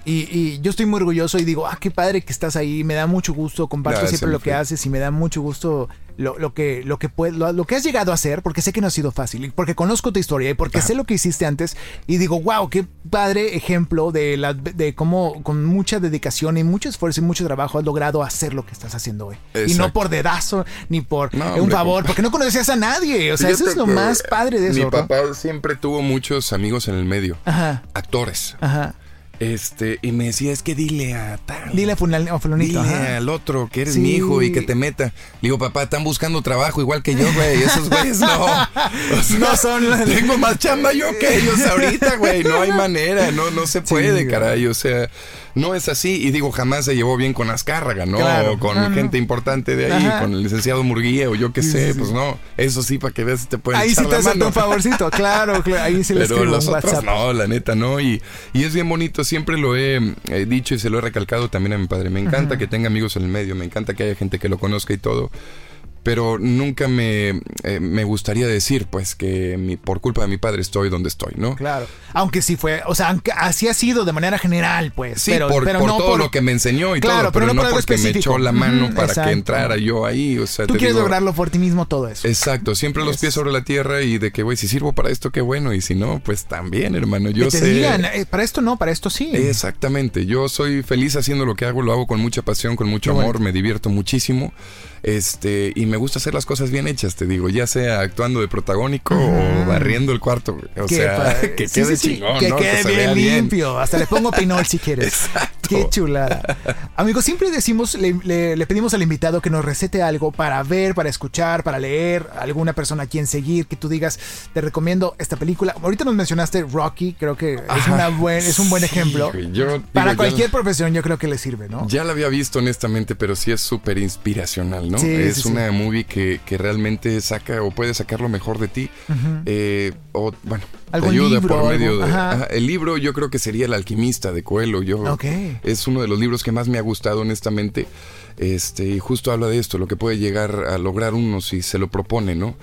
S1: y, y yo estoy muy orgulloso y digo, ah, qué padre que estás ahí, me da mucho gusto, comparto
S3: Gracias,
S1: siempre lo que haces y me da mucho gusto lo, lo que lo que puede- lo, lo que has llegado a hacer, porque sé que no ha sido fácil, y porque conozco tu historia y porque sé lo que hiciste antes y digo, wow, qué padre ejemplo de, la, de cómo con mucha dedicación y mucho esfuerzo y mucho trabajo has logrado hacer lo que estás haciendo hoy. Y no por dedazo ni por
S3: No,
S1: un
S3: hombre,
S1: favor, porque no conocías a nadie. O sea, eso es lo más padre de eso.
S3: Mi
S1: ¿no?
S3: papá siempre tuvo muchos amigos en el medio,
S1: Ajá,
S3: actores.
S1: ajá.
S3: Este, y me decía, es que dile a tal.
S1: Dile a fulanito.
S3: Dile
S1: ajá.
S3: al otro que eres
S1: Sí.
S3: mi hijo y que te meta. Le digo, papá, están buscando trabajo igual que yo, güey. Esos güeyes no. O sea,
S1: No son los-
S3: Tengo más chamba yo que ellos ahorita, güey. No hay manera, no, no se puede,
S1: güey.
S3: caray. O sea, no es así. Y digo, jamás se llevó bien con Azcárraga, ¿no?
S1: Claro.
S3: O con
S1: No, no.
S3: gente importante de ahí,
S1: Ajá.
S3: con el licenciado Murguía o yo qué
S1: Sí,
S3: sé.
S1: sí.
S3: Pues no, eso sí, para que veas si te pueden
S1: Ahí sí te
S3: la
S1: hace
S3: mano.
S1: un favorcito, claro, claro. Ahí sí le
S3: Pero los
S1: un
S3: otros no, la neta no. Y, y es bien bonito, siempre lo he dicho y se lo he recalcado también a mi padre. Me encanta que tenga amigos en el medio, me encanta que haya gente que lo conozca y todo. Pero nunca me, eh, me gustaría decir, pues, que mi, por culpa de mi padre estoy donde estoy, ¿no?
S1: Claro. Aunque sí fue, o sea, aunque así ha sido de manera general, pues.
S3: Sí,
S1: pero,
S3: por,
S1: pero
S3: por
S1: no
S3: todo
S1: por-
S3: lo que me enseñó y
S1: Claro,
S3: todo,
S1: pero
S3: pero,
S1: no por
S3: porque me echó la mano para
S1: exacto.
S3: que entrara yo ahí. O sea,
S1: Tú
S3: te
S1: quieres
S3: digo,
S1: lograrlo por ti mismo todo eso.
S3: Exacto, siempre los pies sobre la tierra y de que, güey, si sirvo para esto, qué bueno, y si no, pues también, hermano. Yo
S1: que te
S3: sé.
S1: digan, eh, para esto no, para esto sí.
S3: Exactamente, yo soy feliz haciendo lo que hago, lo hago con mucha pasión, con mucho
S1: Qué
S3: amor, me divierto muchísimo. Este, y me gusta hacer las cosas bien hechas, te digo, ya sea actuando de protagónico o barriendo el cuarto, o
S1: Qué
S3: sea,
S1: padre.
S3: que
S1: Sí,
S3: quede
S1: sí, sí,
S3: chingón,
S1: Que
S3: ¿no?
S1: quede
S3: se
S1: bien limpio. Hasta le pongo pinol si quieres.
S3: Exacto.
S1: Qué chulada. Amigos, siempre decimos, le, le- le pedimos al invitado que nos recete algo para ver, para escuchar, para leer, alguna persona a quien seguir, que tú digas, te recomiendo esta película. Ahorita nos mencionaste Rocky, creo que es, una buen, es un buen ejemplo.
S3: yo
S1: Para cualquier profesión yo creo que le sirve, ¿no?
S3: Ya la había visto honestamente, pero sí es súper inspiracional, ¿no? Es una movie que, que realmente saca o puede sacar lo mejor de ti. Eh, o, bueno, te
S1: ¿Algún
S3: ayuda
S1: libro,
S3: por medio de...
S1: Ajá.
S3: El libro yo creo que sería El alquimista de Coelho. Yo. Es uno de los libros que más me ha gustado honestamente. Este, y justo habla de esto, lo que puede llegar a lograr uno si se lo propone, ¿no?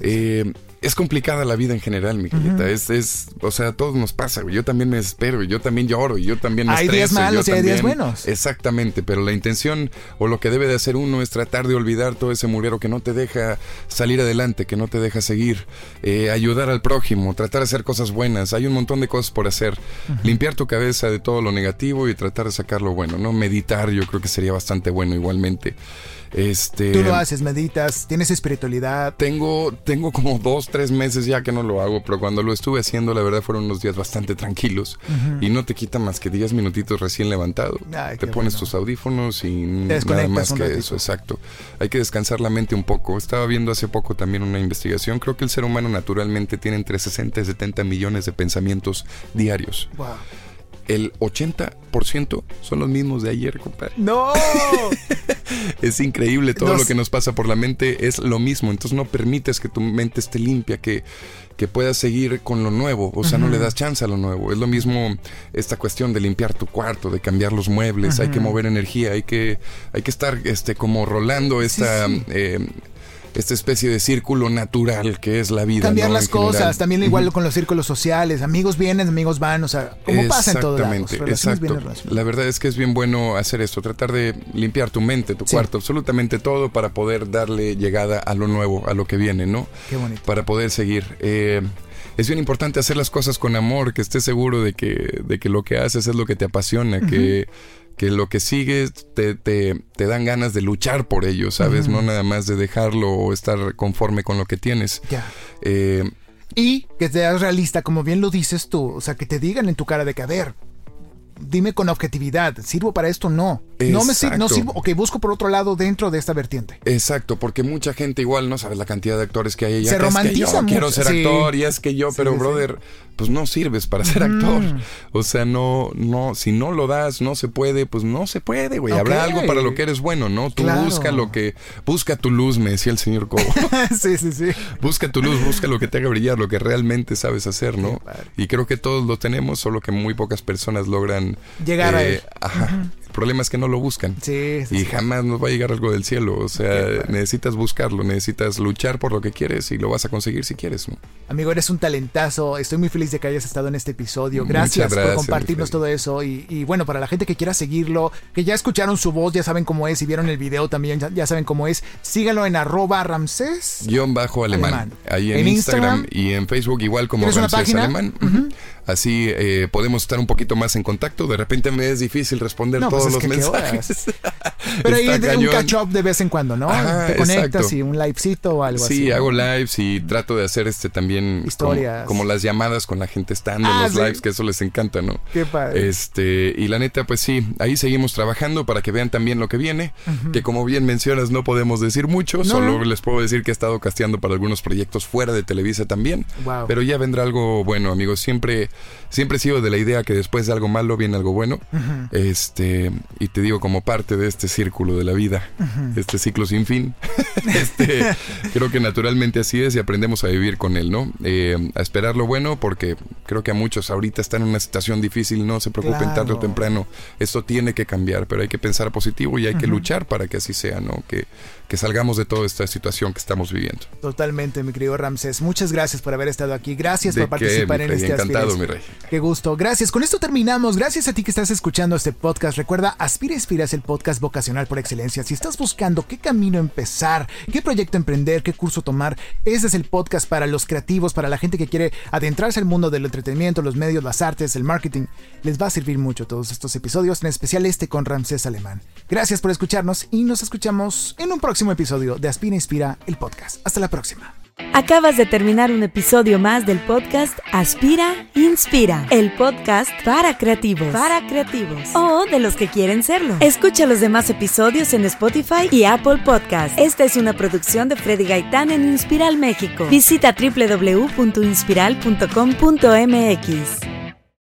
S3: Eh, es complicada la vida en general, Miguelita. es, es, o sea, a todos nos pasa, güey. Yo también me desespero, y yo también lloro, y yo también me
S1: Hay días
S3: estreso,
S1: malos
S3: yo
S1: y hay días
S3: también-
S1: buenos.
S3: Exactamente, pero la intención o lo que debe de hacer uno es tratar de olvidar todo ese murero que no te deja salir adelante, que no te deja seguir, eh, ayudar al prójimo, tratar de hacer cosas buenas. Hay un montón de cosas por hacer. Limpiar tu cabeza de todo lo negativo y tratar de sacar lo bueno, ¿no? Meditar yo creo que sería bastante bueno igualmente. Este,
S1: Tú lo haces, meditas, tienes espiritualidad.
S3: tengo, tengo como dos, tres meses ya que no lo hago, pero cuando lo estuve haciendo, la verdad fueron unos días bastante tranquilos. Y no te quita más que 10 minutitos recién levantado.
S1: Ay,
S3: te pones
S1: bueno.
S3: tus audífonos y nada más que
S1: ratito.
S3: eso, exacto. Hay que descansar la mente un poco. Estaba viendo hace poco también una investigación. Creo que el ser humano naturalmente tiene entre 60 y 70 millones de pensamientos diarios.
S1: Wow.
S3: El 80% son los mismos de ayer, compadre.
S1: ¡No!
S3: Es increíble todo
S1: Nos-
S3: lo que nos pasa por la mente es lo mismo. Entonces no permites que tu mente esté limpia, que, que puedas seguir con lo nuevo. O sea, no le das chance a lo nuevo. Es lo mismo esta cuestión de limpiar tu cuarto, de cambiar los muebles. Hay que mover energía, hay que, hay que estar este, como rolando esta,
S1: sí.
S3: eh, esta especie de círculo natural que es la vida.
S1: Cambiar
S3: ¿no?
S1: las
S3: En general.
S1: cosas, también igual con los círculos sociales, amigos vienen, amigos van, o sea, como pasa en todos lados.
S3: Exacto. La verdad es que es bien bueno hacer esto, tratar de limpiar tu mente, tu
S1: Sí.
S3: cuarto, absolutamente todo para poder darle llegada a lo nuevo, a lo que viene, ¿no?
S1: Qué bonito.
S3: Para poder seguir. Eh, es bien importante hacer las cosas con amor, que estés seguro de que, de que lo que haces es lo que te apasiona, que, que lo que sigue te, te, te dan ganas de luchar por ello, ¿sabes? No nada más de dejarlo o estar conforme con lo que tienes.
S1: Ya.
S3: Eh,
S1: Y que seas realista, como bien lo dices tú. O sea, que te digan en tu cara de que, a ver, dime con objetividad, ¿sirvo para esto? No. No me sir- no sirvo. Ok, busco por otro lado dentro de esta vertiente.
S3: Exacto, porque mucha gente igual no sabes la cantidad de actores que hay.
S1: Se
S3: que es que
S1: romantiza
S3: yo quiero
S1: mucho,
S3: ser
S1: sí.
S3: actor y es que yo,
S1: Sí,
S3: pero
S1: sí,
S3: brother, pues no sirves para ser actor. O sea, no, no, si no lo das, no se puede, pues no se puede, güey. Habrá
S1: Ok.
S3: algo para lo que eres bueno, ¿no? Tú
S1: Claro.
S3: busca lo que, busca tu luz, me decía el señor Cobo.
S1: sí, sí, sí.
S3: busca tu luz, busca lo que te haga brillar, lo que realmente sabes hacer, ¿no? Y creo que todos lo tenemos, solo que muy pocas personas logran eh,
S1: Llegar a él.
S3: Ajá. Problema es que no lo buscan.
S1: Sí, sí,
S3: Y jamás nos va a llegar algo del cielo. O sea, necesitas buscarlo, necesitas luchar por lo que quieres y lo vas a conseguir si quieres. ¿no?
S1: Amigo, eres un talentazo. Estoy muy feliz de que hayas estado en este episodio. Gracias, por compartirnos todo eso. Y, y bueno, para la gente que quiera seguirlo, que ya escucharon su voz, ya saben cómo es. Y vieron el video también, ya, ya saben cómo es. Síganlo en arroba Ramsés.
S3: Guión bajo alemán.
S1: Alemán.
S3: Ahí en,
S1: En
S3: Instagram,
S1: Instagram.
S3: y en Facebook igual como
S1: ¿Tienes una
S3: Ramsés? Alemán. Así eh, podemos estar un poquito más en contacto. De repente me es difícil responder
S1: No, pues
S3: todos los
S1: que
S3: mensajes.
S1: Pero ahí un catch up de vez en cuando, ¿no?
S3: Ajá,
S1: Te conectas
S3: exacto.
S1: y un livecito o algo así.
S3: Sí, hago lives y trato de hacer este también
S1: Historias.
S3: Como, como las llamadas con la gente estando
S1: Ah,
S3: en los
S1: sí.
S3: lives, que eso les encanta, ¿no?
S1: Qué padre.
S3: Este, y la neta, pues sí, ahí seguimos trabajando para que vean también lo que viene, que como bien mencionas, no podemos decir mucho, solo les puedo decir que he estado casteando para algunos proyectos fuera de Televisa también.
S1: Wow.
S3: Pero ya vendrá algo bueno, amigos. Siempre, siempre he sido de la idea que después de algo malo viene algo bueno. Este, y te digo, como parte de este círculo de la vida, este ciclo sin fin, este, creo que naturalmente así es y aprendemos a vivir con él, ¿no? Eh, a esperar lo bueno, porque creo que a muchos ahorita están en una situación difícil, no se preocupen tarde o temprano. Esto tiene que cambiar, pero hay que pensar positivo y hay que luchar para que así sea, ¿no? Que, que salgamos de toda esta situación que estamos viviendo.
S1: Totalmente, mi querido Ramsés. Muchas gracias por haber estado aquí. Gracias
S3: ¿De
S1: por
S3: qué,
S1: participar
S3: mi
S1: en
S3: Freddy?
S1: este
S3: Encantado,
S1: Aspira
S3: mi rey.
S1: Qué gusto. Gracias. Con esto terminamos. Gracias a ti que estás escuchando este podcast. Recuerda, Aspira Inspira es el podcast vocacional por excelencia. Si estás buscando qué camino empezar, qué proyecto emprender, qué curso tomar, ese es el podcast para los creativos, para la gente que quiere adentrarse al mundo del entretenimiento, los medios, las artes, el marketing. Les va a servir mucho todos estos episodios, en especial este con Ramsés Alemán. Gracias por escucharnos y nos escuchamos en un próximo episodio de Aspira Inspira, el podcast. Hasta la próxima.
S2: Acabas de terminar un episodio más del podcast Aspira, Inspira, el podcast para creativos, para creativos o de los que quieren serlo. Escucha los demás episodios en Spotify y Apple Podcast. Esta es una producción de Freddy Gaitán en Inspiral México. Visita www.inspiral.com.mx.